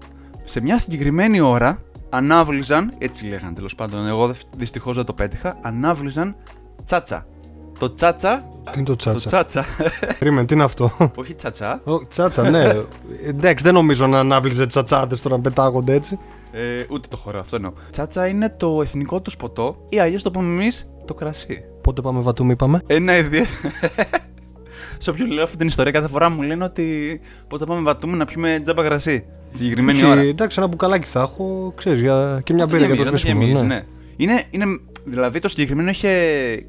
σε μια συγκεκριμένη ώρα, ανάβλυζαν, έτσι λέγανε τέλος πάντων, εγώ δυστυχώς δεν το πέτυχα, ανάβλυζαν τσάτσα. Το τσάτσα. Τι είναι το Το τσάτσα; τσάτσα. Περίμενε, τι είναι αυτό; Όχι τσατσά. Ω, τσάτσα, ναι. Εντάξει, δεν νομίζω να ανάβλυζε τσατσάδε τώρα να πετάγονται έτσι. Ε, ούτε το χώρο, αυτό εννοώ. Τσάτσα είναι το εθνικό του ποτό ή αλλιώ το πούμε εμείς το κρασί. Πότε πάμε βατούμ, είπαμε; Ένα ιδιαίτερο. Σε όποιον λέω αυτή την ιστορία, κάθε φορά μου λένε ότι πότε πάμε βατούμε να πιούμε τζάμπα κρασί. Τη συγκεκριμένη Όχι, ώρα. εντάξει, ένα μπουκαλάκι θα έχω, ξέρεις, για... και μια μπύρα για το Γεμίζει, σβήσιμο. γεμίζει, Ναι. ναι. Είναι, είναι, δηλαδή το συγκεκριμένο είχε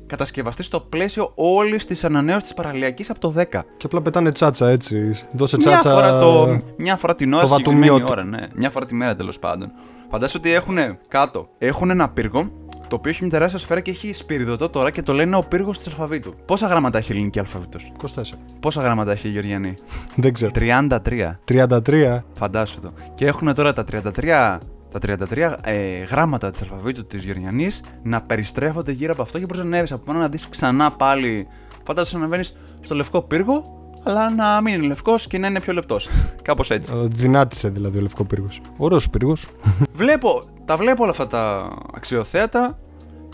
κατασκευαστεί στο πλαίσιο όλης της ανανέωσης της παραλιακής από το 10. Και απλά πετάνε τσάτσα έτσι. Δώσε Μια τσάτσα. φορά, το, μια φορά την ώρα, το συγκεκριμένη βατουμιότ. ώρα, ναι. Μια φορά τη μέρα τέλος πάντων. Φαντάζομαι ότι έχουν κάτω. Έχουν ένα πύργο το οποίο έχει μια τεράστια σφαίρα και έχει σπυριδωτό τώρα και το λένε ο πύργος της αλφαβήτου. Πόσα γράμματα έχει η ελληνική αλφαβήτο. 24. Πόσα γράμματα έχει η Γεωργιανή; Δεν ξέρω. 33. 33. Φαντάσου το. Και έχουν τώρα τα 33, τα 33 ε, γράμματα της αλφαβήτου της Γεωργιανής να περιστρέφονται γύρω από αυτό και μπορείς να ανέβεις από πάνω να δεις ξανά πάλι. Φαντάσου να ανεβαίνεις στο λευκό πύργο, αλλά να μην είναι λευκός και να είναι πιο λεπτός. Κάπως έτσι. Ε, Δυνάτησε δηλαδή ο λευκό πύργος. Ωραίος πύργος. βλέπω, τα βλέπω όλα αυτά τα αξιοθέατα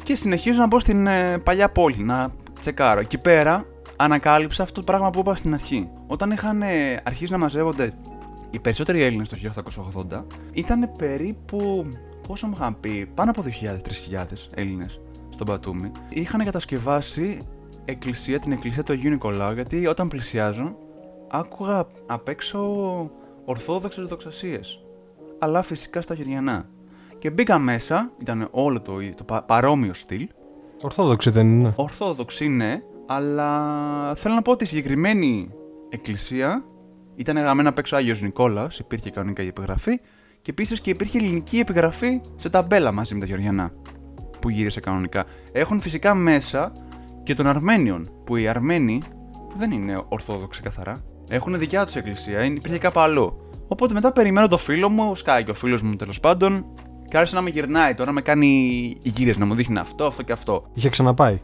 και συνεχίζω να μπω στην ε, παλιά πόλη να τσεκάρω. Εκεί πέρα ανακάλυψα αυτό το πράγμα που είπα στην αρχή. Όταν είχαν ε, αρχίσει να μαζεύονται οι περισσότεροι Έλληνες το 1880, ήταν περίπου. Πόσο μου είχαν πει, πάνω από 2.000-3.000 Έλληνες στον Πατούμι. Είχαν κατασκευάσει εκκλησία, την εκκλησία του Αγίου Νικολάου, γιατί όταν πλησιάζω, άκουγα απ' έξω ορθόδοξες δοξασίες αλλά φυσικά στα γεριανά. Και μπήκα μέσα, ήταν όλο το, ίδιο- το πα- παρόμοιο στυλ. Ορθόδοξη δεν είναι. Ορθόδοξη ναι, αλλά θέλω να πω ότι η συγκεκριμένη εκκλησία ήταν γραμμένα απ' έξω Άγιος Νικόλαος, υπήρχε κανονικά η επιγραφή και επίσης και υπήρχε ελληνική επιγραφή σε ταμπέλα μαζί με τα Γεωργιανά που γύρισε κανονικά. Έχουν φυσικά μέσα και των Αρμένιων, που οι Αρμένοι δεν είναι Ορθόδοξοι καθαρά. Έχουν δικιά τους εκκλησία, είναι- υπήρχε κάπου αλλού. Οπότε μετά περιμένω το φίλο μου, σκάει και ο φίλος μου τέλος πάντων, και άρχισε να με γυρνάει τώρα, να με κάνει γύρε, να μου δείχνει αυτό, αυτό και αυτό. Είχε ξαναπάει.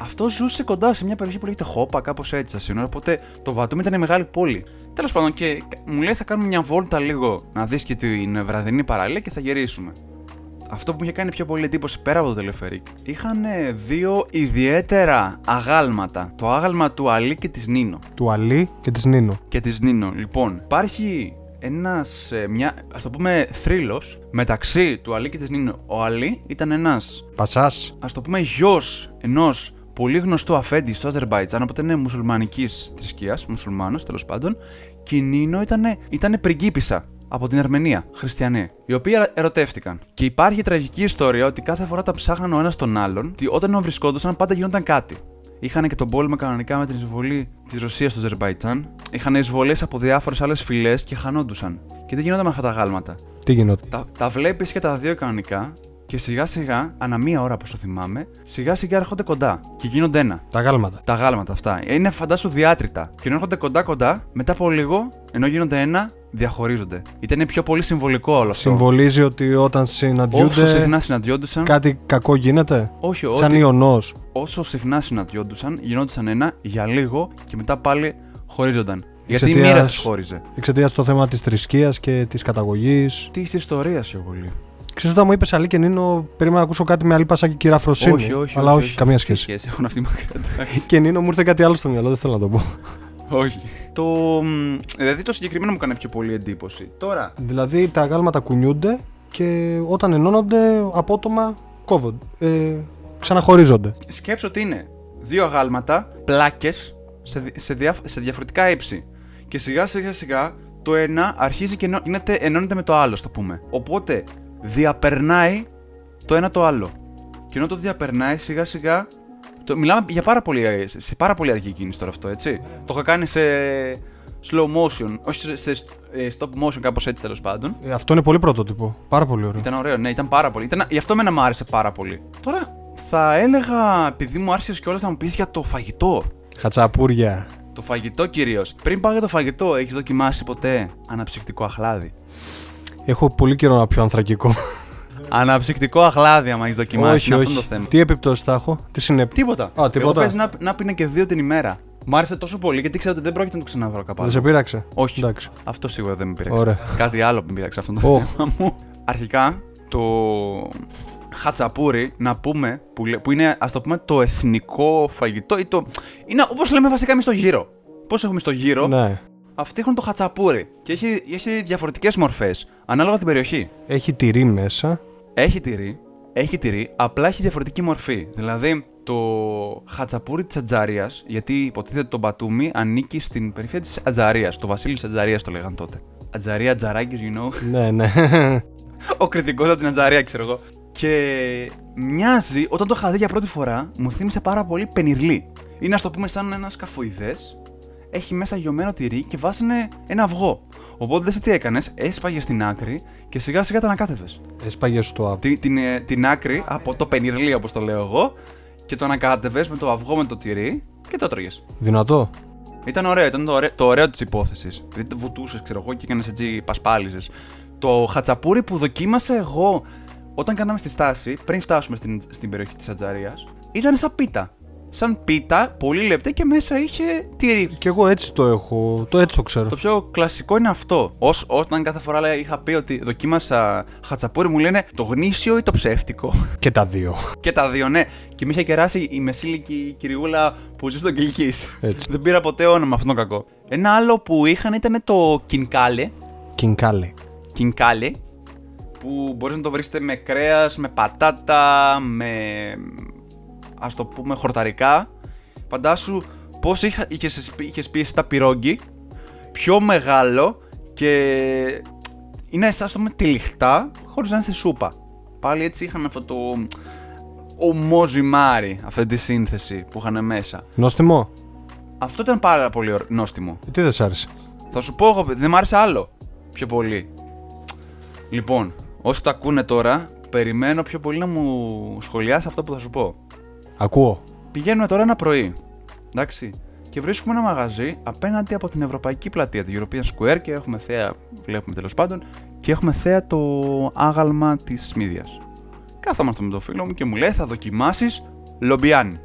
Αυτό ζούσε κοντά σε μια περιοχή που λέγεται Χόπα, κάπως έτσι στα σύνορα. Οπότε το Βατούμι ήταν μεγάλη πόλη. Τέλος πάντων, και μου λέει θα κάνουμε μια βόλτα λίγο να δεις και την βραδινή παραλία και θα γυρίσουμε. Αυτό που μου είχε κάνει πιο πολύ εντύπωση πέρα από το τελεφερίκ είχαν δύο ιδιαίτερα αγάλματα. Το άγαλμα του Αλή και της Νίνο. Του Αλή και της Νίνο. Και της Νίνο. Λοιπόν, υπάρχει ένας, μια, ας το πούμε, θρύλος μεταξύ του Αλή και της Νίνο. Ο Αλή ήταν ένας, Πασάς. ας το πούμε, γιος ενός πολύ γνωστού αφέντη στο Αζερμπαϊτζάν, οπότε είναι μουσουλμανικής θρησκείας, μουσουλμάνος τέλος πάντων, και η Νίνο ήταν, ήτανε πριγκίπισσα από την Αρμενία, χριστιανοί, οι οποίοι ερωτεύτηκαν. Και υπάρχει τραγική ιστορία ότι κάθε φορά τα ψάχναν ο ένας τον άλλον, ότι όταν βρισκόντουσαν πάντα γινόταν κάτι. Είχαν και τον πόλεμο κανονικά με την εισβολή της Ρωσίας στο Αζερβαϊτζάν. Είχαν εισβολές από διάφορες άλλες φυλές και χανόντουσαν. Και δεν γινόταν με αυτά τα γάλματα. Τι γινόταν; Τα, τα βλέπεις και τα δύο κανονικά και σιγά σιγά, ανά μία ώρα όπω το θυμάμαι, σιγά σιγά έρχονται κοντά και γίνονται ένα. Τα γάλματα. Τα γάλματα αυτά. Είναι φαντάσου διάτρητα. Και ενώ έρχονται κοντά κοντά, μετά από λίγο, ενώ γίνονται ένα, διαχωρίζονται. Ήταν πιο πολύ συμβολικό όλο αυτό. Συμβολίζει ότι όταν Όσο συναντιούνται συχνά συναντιόντουσαν. κάτι κακό γίνεται; Όχι, Σαν ότι ιονός. όσο συχνά συναντιόντουσαν, γινόντουσαν ένα για λίγο και μετά πάλι χωρίζονταν. Γιατί η Εξαιτίας- μοίρα τους χώριζε. Εξαιτίας το θέμα της θρησκείας και της καταγωγής. Τι ιστορίας πιο πολύ. Ξέρεις όταν μου είπες Αλή και Νίνο, περίμενα να ακούσω κάτι με Αλή Πασάκη και κυραφροσύνη. όχι, όχι. Αλλά όχι, καμία σχέση. σχέση. Έχουν αυτή μακριά. εντάξει. Και Νίνο μου ήρθε κάτι άλλο στο μυαλό, δεν θέλω να το πω. όχι. Το. μ, Δηλαδή το συγκεκριμένο μου έκανε πιο πολύ εντύπωση. Τώρα. δηλαδή τα αγάλματα κουνιούνται και όταν ενώνονται απότομα κόβονται. Ε, ξαναχωρίζονται. Σκέψω ότι είναι δύο αγάλματα, πλάκες σε, δι- σε, διά- σε διαφορετικά ύψη. Και σιγά σιγά σιγά το ένα αρχίζει και ενώ- γίνεται, ενώνεται με το άλλο, στο πούμε. Οπότε διαπερνάει το ένα το άλλο. Και ενώ το διαπερνάει σιγά σιγά. Το, μιλάμε για πάρα πολύ, σε- σε πάρα πολύ αργή κίνηση τώρα αυτό, έτσι. Το είχα κάνει σε slow motion, όχι σε, σε ε, stop motion, κάπως έτσι τέλος πάντων. Ε, αυτό είναι πολύ πρωτότυπο. Πάρα πολύ ωραίο. Ήταν ωραίο, ναι, ήταν πάρα πολύ. Ήταν, γι' αυτό εμένα μου άρεσε πάρα πολύ. Τώρα; Θα έλεγα, επειδή μου άρεσε κιόλας να μου πεις για το φαγητό. Χατσαπούρια. Το φαγητό κυρίως. Πριν πάω για το φαγητό, έχεις δοκιμάσει ποτέ αναψυκτικό αχλάδι; Έχω πολύ καιρό να πιω ανθρακικό. Αναψυκτικό αχλάδι, άμα έχεις δοκιμάσει. όχι, είναι όχι. αυτό το θέμα. Τι επιπτώσεις θα έχω, τι συνέπειε. Τίποτα. Α, τίποτα. Εγώ πες να, να πίνω και δύο την ημέρα. Μ' άρεσε τόσο πολύ γιατί ξέρω ότι δεν πρόκειται να το ξαναβρω κάπου. Δεν σε πείραξε; Όχι. Εντάξει. Αυτό σίγουρα δεν με πειράξε. Ωραία. Κάτι άλλο που με πειράξε αυτό το Οχ. θέμα μου. Αρχικά, το χατσαπούρι, να πούμε, που, λέ- που είναι ας το πούμε το εθνικό φαγητό ή το... Είναι όπως λέμε βασικά εμείς στο γύρο. Πώς έχουμε στο γύρο, Ναι. Αυτοί έχουν το χατσαπούρι και έχει, έχει διαφορετικές μορφές, ανάλογα την περιοχή. Έχει τυρί μέσα. Έχει τυρί, έχει τυρί, απλά έχει διαφορετική μορφή. Δηλαδή, το χατσαπούρι της Ατζαρία, γιατί υποτίθεται το Μπατούμι ανήκει στην περιφέρεια της Ατζαρία. Το βασίλειο της Ατζαρία το λέγαν τότε. Ατζαρία, Ατζαράκη, you know. ναι, ναι. Ο κριτικός από την Ατζαρία, ξέρω εγώ. Και μοιάζει, όταν το είχα δει για πρώτη φορά, μου θύμισε πάρα πολύ πενιρλί. Είναι, ας το πούμε, σαν ένας σκαφοειδέ. Έχει μέσα γιωμένο τυρί και βάζανε ένα αυγό. Οπότε δεν τι έκανες, έσπαγες στην άκρη και σιγά σιγά τα ανακάτευε Έσπαγες στο αυγό. την, την, ε, την άκρη από το πενιρλί όπως το λέω εγώ και το ανακάτευε με το αυγό με το τυρί και το τρώγες. Δυνατό. Ήταν ωραίο, ήταν το ωραίο, το ωραίο της υπόθεσης. Δηλαδή το βουτούσες, ξέρω εγώ, και έκανες έτσι πασπάλιζες. Το χατσαπούρι που δοκίμασα εγώ όταν κάναμε στη στάση, πριν φτάσουμε στην, στην περιοχή της Ατζαρίας, ήταν σαν πίτα. Σαν πίτα, πολύ λεπτή και μέσα είχε τυρί. Και εγώ έτσι το έχω. Το έτσι το ξέρω. Το πιο κλασικό είναι αυτό. Ως, όταν κάθε φορά λέει, είχα πει ότι δοκίμασα χατσαπούρι, μου λένε το γνήσιο ή το ψεύτικο; Και τα δύο. Και τα δύο, ναι. Και με είχε κεράσει η μεσήλικη κυριούλα που ζει στον Κυλκής. Έτσι. Δεν πήρα ποτέ όνομα αυτόν τον κακό. Ένα άλλο που είχαν ήταν το κινκάλε. Κινκάλε. Κινκάλε. Που μπορείς να το βρείτε με κρέας, με πατάτα, με. Ας το πούμε χορταρικά. Φαντάσου πώς είχες πει εσύ τα πυρόγκι. Πιο μεγάλο και. Είναι σαν το πούμε τυλιχτά, χωρίς να είναι σε σούπα. Πάλι έτσι είχαν αυτό το. ομό ζυμάρι, αυτή τη σύνθεση που είχαν μέσα. Νόστιμο; Αυτό ήταν πάρα πολύ ωραίο- νόστιμο. Τι δεν σ' άρεσε; Θα σου πω, εγώ, δεν μ' άρεσε άλλο. Πιο πολύ. Λοιπόν, όσοι το ακούνε τώρα, περιμένω πιο πολύ να μου σχολιάσει αυτό που θα σου πω. Ακούω. Πηγαίνουμε τώρα ένα πρωί. Εντάξει. Και βρίσκουμε ένα μαγαζί απέναντι από την Ευρωπαϊκή Πλατεία, την European Square και έχουμε θέα, βλέπουμε τέλος πάντων, και έχουμε θέα το άγαλμα της Μύδιας. Κάθομαστε με το φίλο μου και μου λέει: Θα δοκιμάσεις λομπιάνι.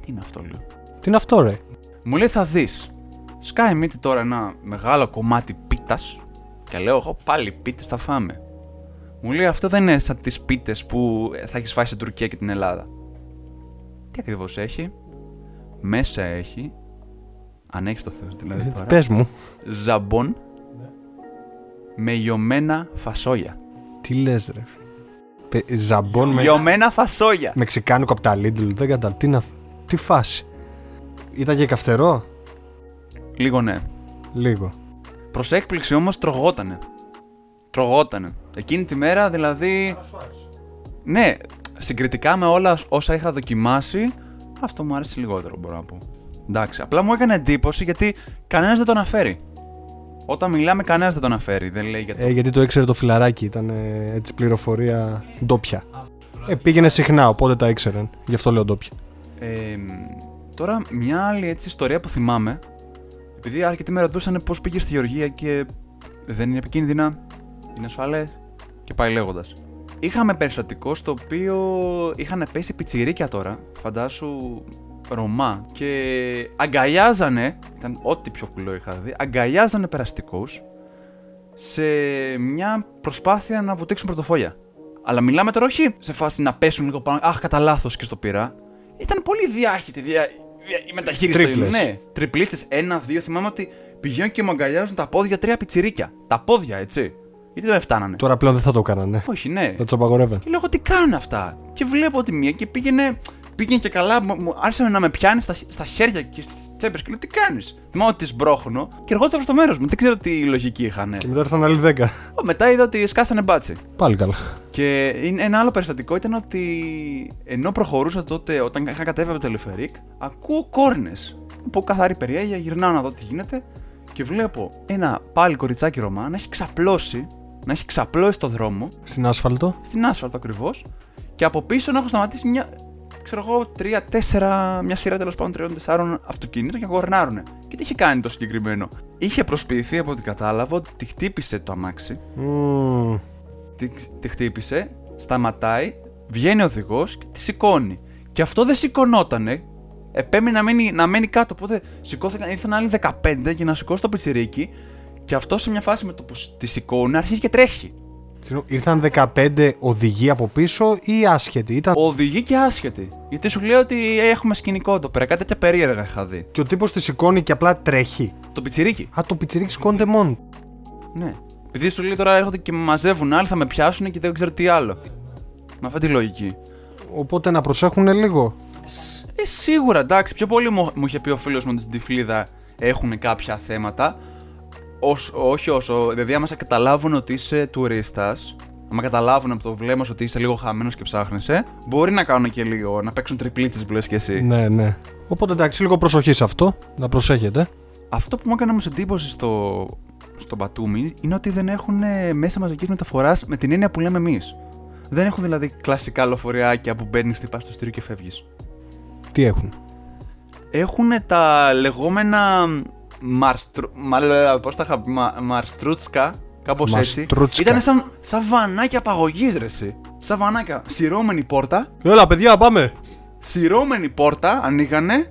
Τι είναι αυτό, λέω. Τι είναι αυτό, ρε; Μου λέει θα δεις. Σκάει μύτη τώρα ένα μεγάλο κομμάτι πίτας. Και λέω εγώ πάλι πίτες θα φάμε. Μου λέει αυτό δεν είναι σαν τις πίτες που θα έχεις φάει στην Τουρκία και την Ελλάδα. Τι ακριβώς έχει. Μέσα έχει. Αν έχεις το Θεό δηλαδή τώρα. Πες μου. Ζαμπόν. Με λιωμένα φασόλια. Τι λες, ρε. Πε- Ζαμπόν με. Λιωμένα φασόλια. Μεξικάνικο από τα Lidl. Δεν κατάλαβα. Τι, να... τι φάση. Ήταν και καυτερό; Λίγο ναι. Λίγο. Προς έκπληξη όμως τρογότανε. Τρογότανε. Εκείνη τη μέρα δηλαδή... Ναι, συγκριτικά με όλα όσα είχα δοκιμάσει, αυτό μου άρεσε λιγότερο μπορώ να πω. Εντάξει, απλά μου έκανε εντύπωση γιατί κανένας δεν το αναφέρει. Όταν μιλάμε κανένας δεν το αναφέρει, δεν λέει γιατί. Ε, γιατί το ήξερε το φιλαράκι. Ήταν ε, έτσι πληροφορία ντόπια. Ε, πήγαινε συχνά, οπότε τα ήξεραν. Γι' αυτό λέω ντόπια. Ε, τώρα, μια άλλη έτσι ιστορία που θυμάμαι, επειδή αρκετοί με ρωτούσαν πώς πήγε στη Γεωργία και δεν είναι επικίνδυνα, είναι ασφαλές και πάει λέγοντας. Είχαμε περιστατικό στο οποίο είχαν πέσει πιτσιρίκια τώρα, φαντάσου Ρωμά, και αγκαλιάζανε, ήταν ό,τι πιο κουλό είχα δει, αγκαλιάζανε περαστικούς σε μια προσπάθεια να βουτήξουν πορτοφόλια. Αλλά μιλάμε τώρα όχι σε φάση να πέσουν λίγο πάνω. Αχ, κατά λάθος και στο πήρα. Ήταν πολύ διάχυτη δια... δια- η μεταχείριση. του Τρίπλες. Ναι, τριπλίστες. Ένα-δύο. Θυμάμαι ότι πηγαίνουν και μου αγκαλιάζουν τα πόδια τρία πιτσιρίκια. Τα πόδια, έτσι. Γιατί δεν φτάνανε; Τώρα πλέον δεν θα το έκανανε. Όχι, ναι. Θα τους απαγορεύαν. Και λέω τι κάνουν αυτά. Και βλέπω τη μία και πήγαινε. Πήγαινε και καλά, μου, μου άρχισε να με πιάνει στα, στα χέρια και στις τσέπες. Και λέω τι κάνεις; Θυμάμαι ότι τη μπρόχνω και ερχόταν προ το μέρος μου. Δεν ξέρω τι λογική είχαν. Και μετά ήρθαν άλλοι 10. Μετά είδα ότι σκάσανε μπάτσι. Πάλι καλά. Και είναι- ένα άλλο περιστατικό ήταν ότι ενώ προχωρούσα τότε, όταν είχα κατέβει από το τελεφερίκ, ακούω κόρνες. Από καθαρή περιέργεια, γυρνάω να δω τι γίνεται και βλέπω ένα πάλι κοριτσάκι Ρωμά να έχει ξαπλώσει, να έχει ξαπλώσει στο δρόμο, Στην άσφαλτο. στην άσφαλτο ακριβώς, και από πίσω να έχω σταματήσει μια, ξέρω εγώ, τρία, τέσσερα, μια σειρά τέλος πάντων τριών, τεσσάρων αυτοκινήτων και γορνάρουνε. Και τι είχε κάνει το συγκεκριμένο. Είχε προσποιηθεί από ό,τι κατάλαβα ότι τη χτύπησε το αμάξι Μμμ. τη, τη χτύπησε, σταματάει, βγαίνει ο οδηγός και τη σηκώνει. Και αυτό δεν σηκωνότανε. Επέμεινε να μένει, να μένει κάτω. Οπότε σηκώθηκαν, ήρθαν άλλοι 15 για να σηκώσει το πιτσιρίκι. Και αυτό σε μια φάση με το που τη σηκώνει αρχίζει και τρέχει. Συγγνώμη, Ήρθαν 15 οδηγοί από πίσω ή άσχετοι; Ήταν... Οδηγοί και άσχετοι. Γιατί σου λέει ότι έχουμε σκηνικό εδώ πέρα. Κάτι τέτοια περίεργα είχα δει. Και ο τύπος τη σηκώνει και απλά τρέχει. Το πιτσιρίκι. Α, το πιτσιρίκι σηκώνεται μόνο. του. Ναι. Επειδή σου λέει τώρα έρχονται και με μαζεύουν άλλοι, θα με πιάσουν και δεν ξέρω τι άλλο. Με αυτή τη λογική. Οπότε να προσέχουν λίγο. Ε, σίγουρα εντάξει. Πιο πολύ μου, μου είχε πει ο φίλος μου ότι στην Τυφλίδα έχουν κάποια θέματα. Ως, όχι όσο. Δηλαδή, άμα σε καταλάβουν ότι είσαι τουρίστας, άμα καταλάβουν από το βλέμμα σου ότι είσαι λίγο χαμένος και ψάχνεσαι, μπορεί να κάνουν και λίγο να παίξουν τριπλίτε που λε και εσύ. Ναι, ναι. Οπότε εντάξει, λίγο προσοχή σε αυτό. Να προσέχετε. Αυτό που μου έκανε όμως εντύπωση στο, στο Μπατούμι είναι ότι δεν έχουν ε, μέσα μαζικής μεταφοράς με την έννοια που λέμε εμείς. Δεν έχουν δηλαδή κλασικά λεωφορείακια που μπαίνεις, χτυπάς στο στήριο και φεύγεις. Τι έχουν; έχουν τα λεγόμενα μαρστρου... μα- πώς τα είχα πει, μα... μαρστρούτσκα, κάπως έτσι. Μαστρούτσκα. Ήταν σαν, σαν βανάκια απαγωγής ρε εσύ. Σαν βανάκια. Σειρώμενη πόρτα, Έλα, παιδιά, πάμε. σειρώμενη πόρτα, ανοίγανε,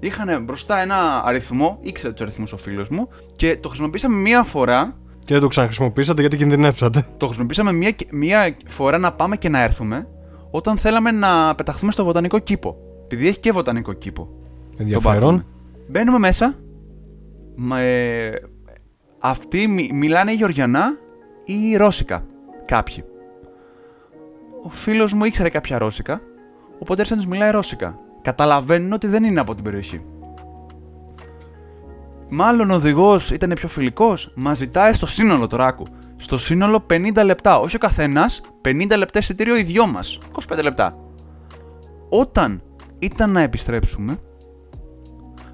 είχαν μπροστά ένα αριθμό, ήξερε τους αριθμούς ο φίλος μου και το χρησιμοποίησαμε μία φορά, Και δεν το ξαναχρησιμοποιήσατε γιατί κινδυνεύσατε. το χρησιμοποίησαμε μία, και- μία φορά να πάμε και να έρθουμε όταν θέλαμε να πεταχθούμε στο βοτανικό κήπο. Επειδή έχει και βοτανικό κήπο. Το Ενδιαφέρον. πάτωμε. Μπαίνουμε μέσα. Μα, ε, αυτοί μι- μιλάνε Γεωργιανά ή Ρώσικα. Κάποιοι. Ο φίλος μου ήξερε κάποια Ρώσικα, οπότε άρχισε να τους μιλάει Ρώσικα. Καταλαβαίνουν ότι δεν είναι από την περιοχή. Μάλλον ο οδηγός ήταν πιο φιλικός, μας ζητάει στο σύνολο τώρα άκου. Στο σύνολο 50 λεπτά. Όχι ο καθένας, 50 λεπτά εισιτήριο οι δυο μας. 25 λεπτά. Όταν ήταν να επιστρέψουμε,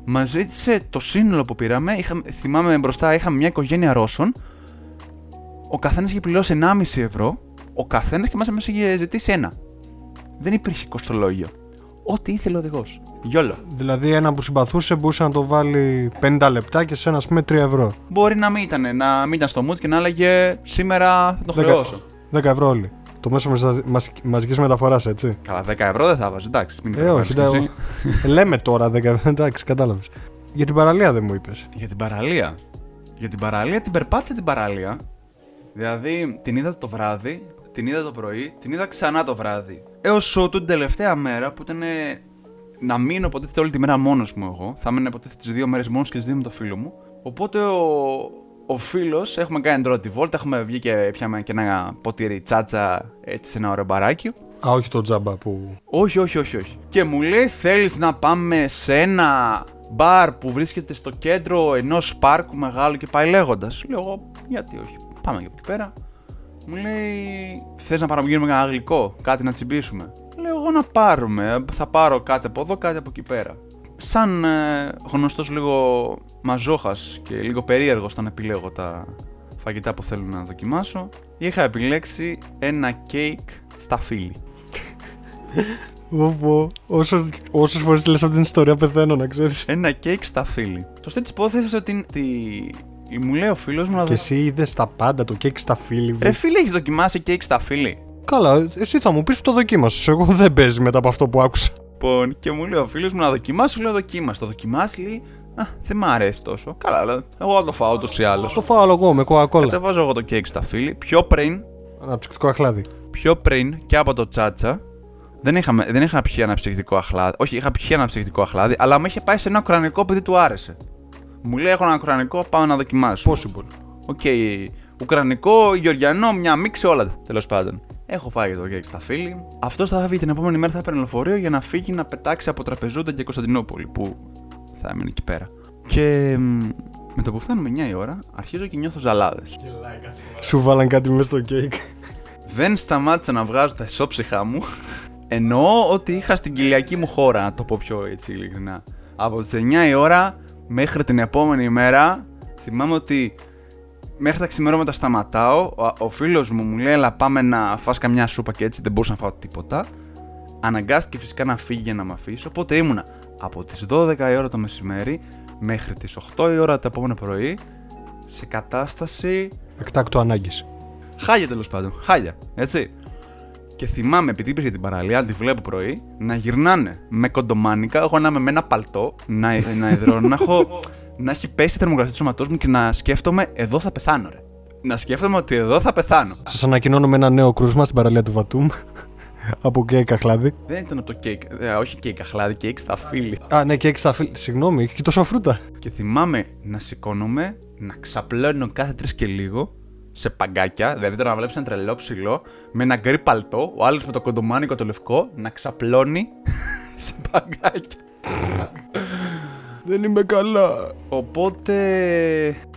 Μας ζήτησε το σύνολο που πήραμε. Είχα, θυμάμαι μπροστά είχαμε μια οικογένεια Ρώσων. Ο καθένας είχε πληρώσει 1,5 ευρώ. Ο καθένας και μας είχε ζητήσει ένα. Δεν υπήρχε κοστολόγιο. Ό,τι ήθελε ο οδηγός. Γιόλο. Δηλαδή, ένα που συμπαθούσε μπορούσε να το βάλει 50 λεπτά και σε ένα, ας πούμε, 3 ευρώ. Μπορεί να μην ήταν, να μην ήταν στο mood και να έλεγε σήμερα θα το Δέκα- χρεώσω. 10 ευρώ όλοι. Το μέσο μαζικής μεταφοράς, έτσι. Καλά, 10 ευρώ δεν θα βάζεις, εντάξει. Μην Ε, όχι, υπερβάλλεις τα- κι εσύ. Λέμε τώρα 10 ευρώ, εντάξει, κατάλαβες. Για την παραλία δεν μου είπες. Για την παραλία. Για την παραλία, την περπάτησα την παραλία. Δηλαδή, την είδα το βράδυ, την είδα το πρωί, την είδα ξανά το βράδυ. Έως ότου την τελευταία μέρα που ήταν ε, να μείνω υποτίθεται όλη τη μέρα μόνος μου εγώ. Θα μείνω υποτίθεται τι δύο μέρες μόνος και τι δύο με το φίλο μου. Οπότε ο, ο φίλος, έχουμε κάνει τώρα τη βόλτα, έχουμε βγει και πιάμε και ένα ποτήρι τσάτσα έτσι σε ένα ωραίο μπαράκι. Α, όχι το τζάμπα που. Όχι, όχι, όχι, όχι. Και μου λέει, θέλεις να πάμε σε ένα μπαρ που βρίσκεται στο κέντρο ενός πάρκου μεγάλου και πάει λέγοντας. Λέω εγώ, γιατί όχι, πάμε και από εκεί πέρα. Μου λέει, θες να παραγγείλουμε ένα γλυκό, κάτι να τσιμπήσουμε. Λέω εγώ να πάρουμε, θα πάρω κάτι από εδώ, κάτι από εκεί πέρα. Σαν ε, γνωστός λίγο μαζόχας και λίγο περίεργος όταν επιλέγω τα φαγητά που θέλω να δοκιμάσω, είχα επιλέξει ένα κέικ στα φίλη. Όπο, όσο, όσες φορές λες αυτή την ιστορία πεθαίνω να ξέρεις. Ένα κέικ σταφύλι. Το στέλνεις της υπόθεσης ότι τη... μου λέει ο φίλος μου να Και δω. εσύ είδες τα πάντα, το κέικ σταφύλι. Ρε φίλε, έχεις δοκιμάσει κέικ σταφύλι. Καλά, εσύ θα μου πεις που το δοκίμασες. Εγώ δεν παίζει μετά από αυτό που άκουσα. Λοιπόν, και μου λέει ο φίλος μου να δοκιμάσει, λέω δοκίμασε. Το δοκιμάσει, λέει Α, δεν μ' αρέσει τόσο. Καλά, λέω, εγώ θα το φάω ούτως ή άλλως. Το φάω εγώ με κόκα κόλα. Κατεβάζω εγώ το κέικ σταφύλι. Πιο πριν, Αναψυκτικό αχλάδι. πιο πριν και από το τσάτσα, δεν, είχαμε, δεν είχα πιει αναψυκτικό αχλάδι. Όχι, είχα πιει αναψυκτικό αχλάδι, αλλά με είχε πάει σε ένα ουκρανικό επειδή του άρεσε. Μου λέει: Έχω ένα ουκρανικό, πάω να δοκιμάσω. Possible. OK, Ουκρανικό, Γεωργιανό, μια μίξη, όλα τέλος πάντων. Έχω φάει το κέικ σταφύλι. Αυτός θα φύγει την επόμενη μέρα, θα έπαιρνε λεωφορείο για να φύγει να πετάξει από Τραπεζούντα και Κωνσταντινούπολη, που θα έμενε εκεί πέρα. Και μ, με το που φτάνουμε 9 η ώρα, αρχίζω και νιώθω ζαλάδες. Σου βάλαν κάτι μέσα στο κέικ. Δεν σταμάτησα να βγάζω τα ισόψυχα μου. Εννοώ ότι είχα στην κοιλιακή μου χώρα, να το πω πιο έτσι ειλικρινά. Από τις 9 η ώρα μέχρι την επόμενη μέρα, θυμάμαι ότι μέχρι τα ξημερώματα σταματάω. Ο, ο φίλος μου μου λέει, έλα πάμε να φας καμιά σούπα και έτσι δεν μπορούσα να φάω τίποτα. Αναγκάστηκε φυσικά να φύγει για να με αφήσει, οπότε ήμουνα από τις 12 η ώρα το μεσημέρι μέχρι τις 8 η ώρα το επόμενο πρωί σε κατάσταση Εκτάκτο ανάγκης. Χάλια τέλος πάντων. Χάλια. Έτσι. Και θυμάμαι, επειδή είπε για την παραλία, τη βλέπω πρωί, να γυρνάνε με κοντομάνικα, εγώ να είμαι με ένα παλτό, να, να υδρώνω, να, έχω, να έχει πέσει η θερμοκρασία του σώματός μου και να σκέφτομαι, εδώ θα πεθάνω, ρε. Να σκέφτομαι ότι εδώ θα πεθάνω. Σας ανακοινώνω με ένα νέο κρούσμα στην παραλία του Βατούμ. από κέικ αχλάδι. Δεν ήταν από το κέικ, ε, όχι κέικ αχλάδι, κέικ σταφύλι. Α, ναι, κέικ σταφύλι. Συγγνώμη, έχει και τόσα φρούτα. Και θυμάμαι να σηκώνομαι, να ξαπλώνω κάθε τρεις και λίγο σε παγκάκια, δηλαδή τώρα να βλέπεις ένα τρελό ψηλό με ένα γκρι παλτό, ο άλλος με το κοντομάνικο το λευκό να ξαπλώνει σε παγκάκια. Δεν είμαι καλά. Οπότε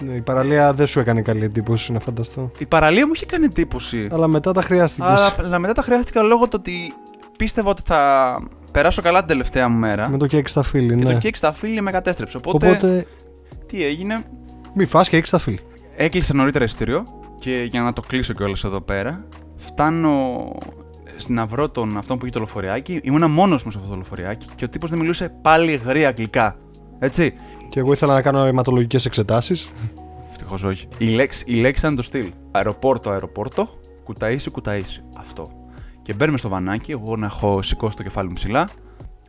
Ναι, η παραλία δεν σου έκανε καλή εντύπωση, να φανταστώ. η παραλία μου είχε κάνει εντύπωση. Αλλά μετά τα χρειάστηκες. Αλλά, αλλά μετά τα χρειάστηκα λόγω του ότι πίστευα ότι θα περάσω καλά την τελευταία μου μέρα. Με το κέικ σταφύλι, Και ναι. το κέικ σταφύλι με κατέστρεψε. Οπότε, Οπότε, τι έγινε, μη φας κέικ σταφύλι. Έκλεισα νωρίτερα εισιτήριο και για να το κλείσω κιόλας εδώ πέρα, φτάνω να βρω τον αυτόν που είχε το λεωφοριάκι. Ήμουνα μόνος μου σε αυτό το λεωφοριάκι και ο τύπος δεν μιλούσε πάλι γρήγορα αγγλικά. Έτσι. Και εγώ ήθελα να κάνω αιματολογικές εξετάσεις. Ευτυχώς όχι. Η λέξη, η λέξη ήταν το στυλ. Αεροπόρτο, αεροπόρτο, κουταίσι, κουταίσι. Αυτό. Και μπαίνουμε στο βανάκι, εγώ να έχω σηκώσει το κεφάλι μου ψηλά.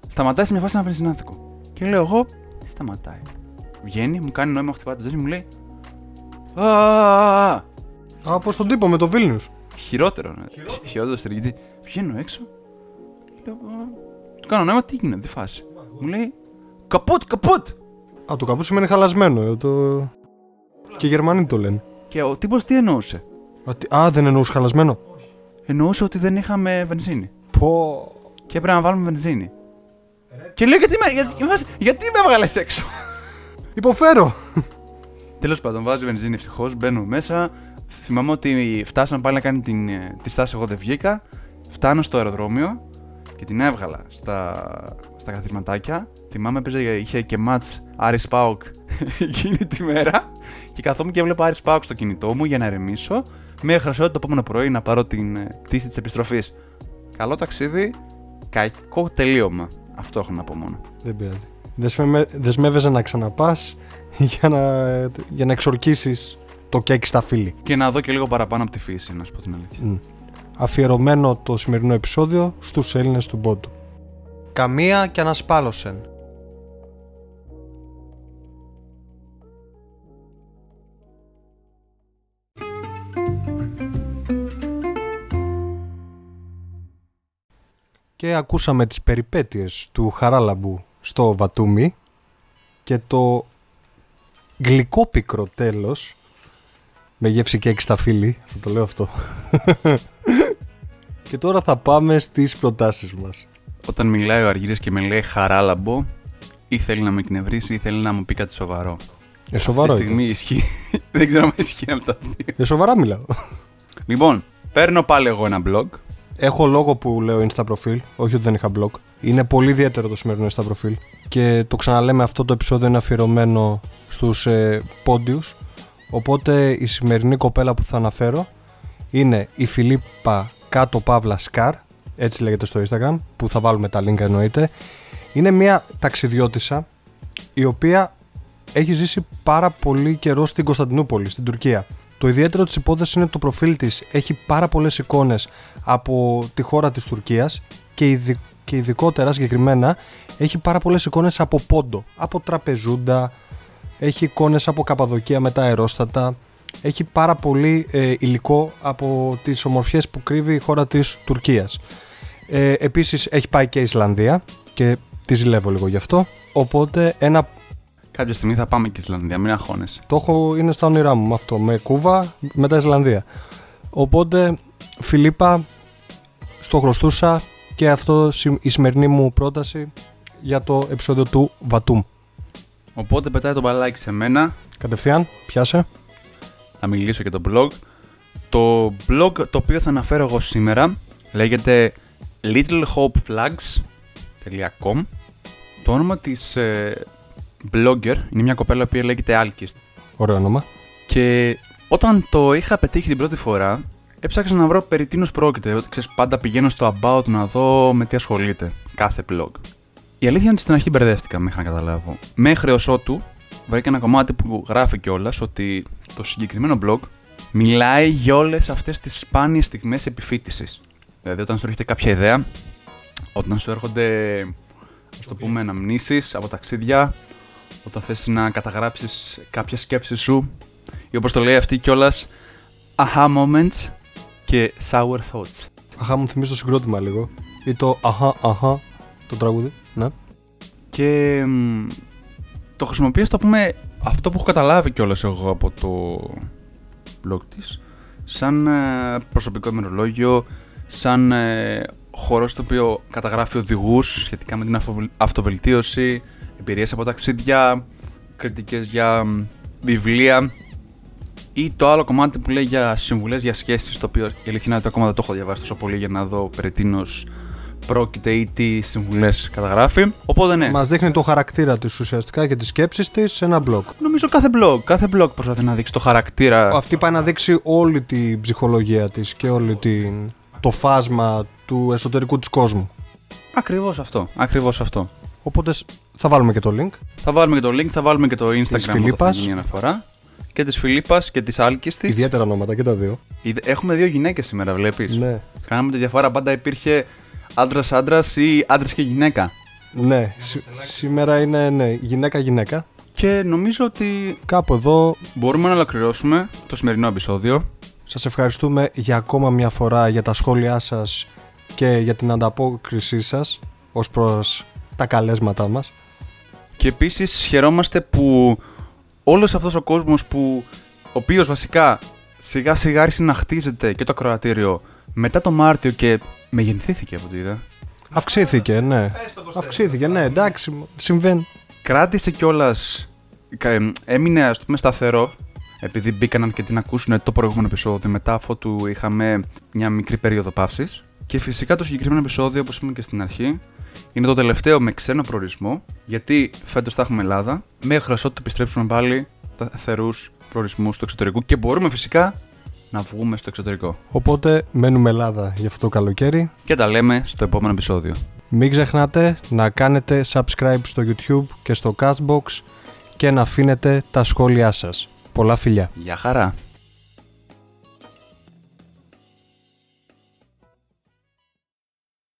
Σταματάει σε μια φάση ένα βενζινάδικο. Και λέω εγώ, «Τι σταματάει. Βγαίνει, μου κάνει νόημα, χτυπάει το ζένι, μου λέει. Α, Από τον τύπο με το Βίλνιους. Χειρότερο, ναι. Χει- Χειρότερο στην γιατί βγαίνω έξω. Λέω, «Α». του κάνω νόημα, τι γίνεται, τι φάση. Μου λέει, καπούτ, καπούτ. Α, το καπού σημαίνει χαλασμένο. ε, Το... Και οι Γερμανοί το λένε. Και ο τύπος τι εννοούσε; Α, τι- Α, δεν εννοούσε χαλασμένο. Εννοούσε ότι δεν είχαμε βενζίνη. Πω. Και έπρεπε να βάλουμε βενζίνη. Και λέω, γιατί με, γιατί, γιατί, γιατί με έβγαλες έξω; Υποφέρω. Τέλος πάντων, βάζει βενζίνη ευτυχώς, μπαίνω μέσα. Θυμάμαι ότι φτάσαμε πάλι να κάνει την, ε, τη στάση. Εγώ δεν βγήκα. Φτάνω στο αεροδρόμιο και την έβγαλα στα, στα καθισματάκια. Θυμάμαι έπαιζε, είχε και μάτς Άρης Πάοκ εκείνη τη μέρα. Και καθόμουν και έβλεπα Άρης Πάοκ στο κινητό μου για να ερεμήσω. Μέχρι το επόμενο πρωί να πάρω την ε, πτήση της επιστροφής. Καλό ταξίδι, κακό τελείωμα. Αυτό έχω να πω μόνο. Δεν πειράζει. Δεσμε... Δεσμεύεσαι να ξαναπάς για να, για να εξορκίσεις το κέικ στα φίλη. Και να δω και λίγο παραπάνω από τη φύση, να σου πω την αλήθεια. Μμ. αφιερωμένο το σημερινό επεισόδιο στους Έλληνες του Πόντου. Καμία και ανασπάλωσεν. Και ακούσαμε τις περιπέτειες του Χαράλαμπου στο Βατούμι και το γλυκό πικρό τέλος με γεύση και έξι φίλη, θα το λέω αυτό. και τώρα θα πάμε στις προτάσεις μας. Όταν μιλάει ο Αργύρης και με λέει χαράλαμπο, ή θέλει να με εκνευρίσει ή θέλει να μου πει κάτι σοβαρό. Ε, σοβαρό. Αυτή τη στιγμή ισχύει. Δεν ξέρω αν ισχύει από τα δύο. Ε, σοβαρά μιλάω. Λοιπόν, παίρνω πάλι εγώ ένα blog. Έχω λόγο που λέω Insta προφίλ, όχι ότι δεν είχα blog. Είναι πολύ ιδιαίτερο το σημερινό Insta προφίλ. Και το ξαναλέμε, αυτό το επεισόδιο είναι αφιερωμένο στους ε, πόντιους. Οπότε η σημερινή κοπέλα που θα αναφέρω είναι η Φιλίππα Κάτω Παύλα Σκάρ, έτσι λέγεται στο Instagram, που θα βάλουμε τα link εννοείται. Είναι μια ταξιδιώτησα η οποία έχει ζήσει πάρα πολύ καιρό στην Κωνσταντινούπολη, στην Τουρκία. Το ιδιαίτερο της υπόθεσης είναι το προφίλ της έχει πάρα πολλές εικόνες από τη χώρα της Τουρκίας και, ειδι... και ειδικότερα συγκεκριμένα έχει πάρα πολλές εικόνες από πόντο, από τραπεζούντα, έχει εικόνες από Καπαδοκία με τα αερόστατα, έχει πάρα πολύ ε, υλικό από τις ομορφιές που κρύβει η χώρα της Τουρκίας. Ε, επίσης έχει πάει και Ισλανδία και τη ζηλεύω λίγο γι' αυτό. Οπότε ένα. Κάποια στιγμή θα πάμε και Ισλανδία, μην αγχώνεσαι. Το έχω, είναι στα όνειρά μου αυτό. Με Κούβα, μετά Ισλανδία. Οπότε, Φιλίππα, στο χρωστούσα και αυτό η σημερινή μου πρόταση για το επεισόδιο του Βατούμ. Οπότε πετάει το μπαλάκι σε μένα. Κατευθείαν, πιάσε. Να μιλήσω για το blog. Το blog το οποίο θα αναφέρω εγώ σήμερα λέγεται littlehopeflags.com Το όνομα της ε, blogger είναι μια κοπέλα που λέγεται Alkist. Ωραίο όνομα. Και όταν το είχα πετύχει την πρώτη φορά, έψαξα να βρω περί τίνος πρόκειται. Ξέρεις, πάντα πηγαίνω στο about να δω με τι ασχολείται κάθε blog. Η αλήθεια είναι ότι στην αρχή μπερδεύτηκα μέχρι να καταλάβω. Μέχρι ως ότου βρήκα ένα κομμάτι που γράφει κιόλας ότι το συγκεκριμένο blog μιλάει για όλες αυτές τις σπάνιες στιγμές επιφύτησης. Δηλαδή, όταν σου έρχεται κάποια ιδέα, όταν σου έρχονται, ας το πούμε, αναμνήσεις από ταξίδια, όταν θες να καταγράψεις κάποια σκέψη σου ή όπως το λέει αυτή κιόλας aha moments και sour thoughts. Αχά μου θυμίζει το συγκρότημα λίγο ή το αχά αχά το τραγούδι, ναι. Και το χρησιμοποιώ στο πούμε αυτό που έχω καταλάβει κιόλας εγώ από το blog της σαν ε, προσωπικό ημερολόγιο, σαν ε, χώρος στο οποίο καταγράφει οδηγούς σχετικά με την αυτοβελτίωση, εμπειρίες από ταξίδια, κριτικές για βιβλία ή το άλλο κομμάτι που λέει για συμβουλές για σχέσεις, το οποίο η αλήθεια είναι ότι ακόμα δεν το έχω διαβάσει τόσο πολύ για να δω περί τίνος πρόκειται ή τι συμβουλές καταγράφει. Οπότε ναι. Μας δείχνει το χαρακτήρα της ουσιαστικά και τις σκέψεις της σε ένα blog. Νομίζω κάθε blog, κάθε blog προσπαθεί να δείξει το χαρακτήρα. Αυτή πάει να δείξει όλη την ψυχολογία της και όλη την το φάσμα του εσωτερικού της κόσμου. Ακριβώς αυτό, ακριβώς αυτό. Οπότε θα βάλουμε και το link. Θα βάλουμε και το link, θα βάλουμε και το Instagram της Φιλίππας. θα γίνει αναφορά. Και της Φιλίππας και της Άλκης της. Ιδιαίτερα ονόματα και τα δύο. Έχουμε δύο γυναίκες σήμερα, βλέπεις. Ναι. Κάναμε τη διαφορά, πάντα υπήρχε άντρας άντρας ή άντρα και γυναίκα. Ναι, σήμερα είναι ναι, γυναίκα-γυναίκα. Και νομίζω ότι κάπου εδώ μπορούμε να ολοκληρώσουμε το σημερινό επεισόδιο. Σας ευχαριστούμε για ακόμα μια φορά για τα σχόλιά σας και για την ανταπόκρισή σας ως προς τα καλέσματά μας. Και επίσης χαιρόμαστε που όλος αυτός ο κόσμος που ο οποίος βασικά σιγά σιγά άρχισε να χτίζεται και το ακροατήριο μετά το Μάρτιο και μεγενθήθηκε από ό,τι είδα. Αυξήθηκε, ναι. Αυξήθηκε, ναι, εντάξει, συμβαίνει. Κράτησε κιόλας. Έμεινε, ας πούμε, σταθερό επειδή μπήκαν και την ακούσουν το προηγούμενο επεισόδιο μετά αφού του είχαμε μια μικρή περίοδο παύση. Και φυσικά το συγκεκριμένο επεισόδιο, όπως είπαμε και στην αρχή, είναι το τελευταίο με ξένο προορισμό, γιατί φέτος θα έχουμε Ελλάδα, μέχρι ότου επιστρέψουμε πάλι σταθερού προορισμούς του εξωτερικού και μπορούμε φυσικά να βγούμε στο εξωτερικό. Οπότε μένουμε Ελλάδα για αυτό το καλοκαίρι. Και τα λέμε στο επόμενο επεισόδιο. Μην ξεχνάτε να κάνετε subscribe στο YouTube και στο Castbox και να αφήνετε τα σχόλιά σας. Πολλά φιλιά. Γεια χαρά.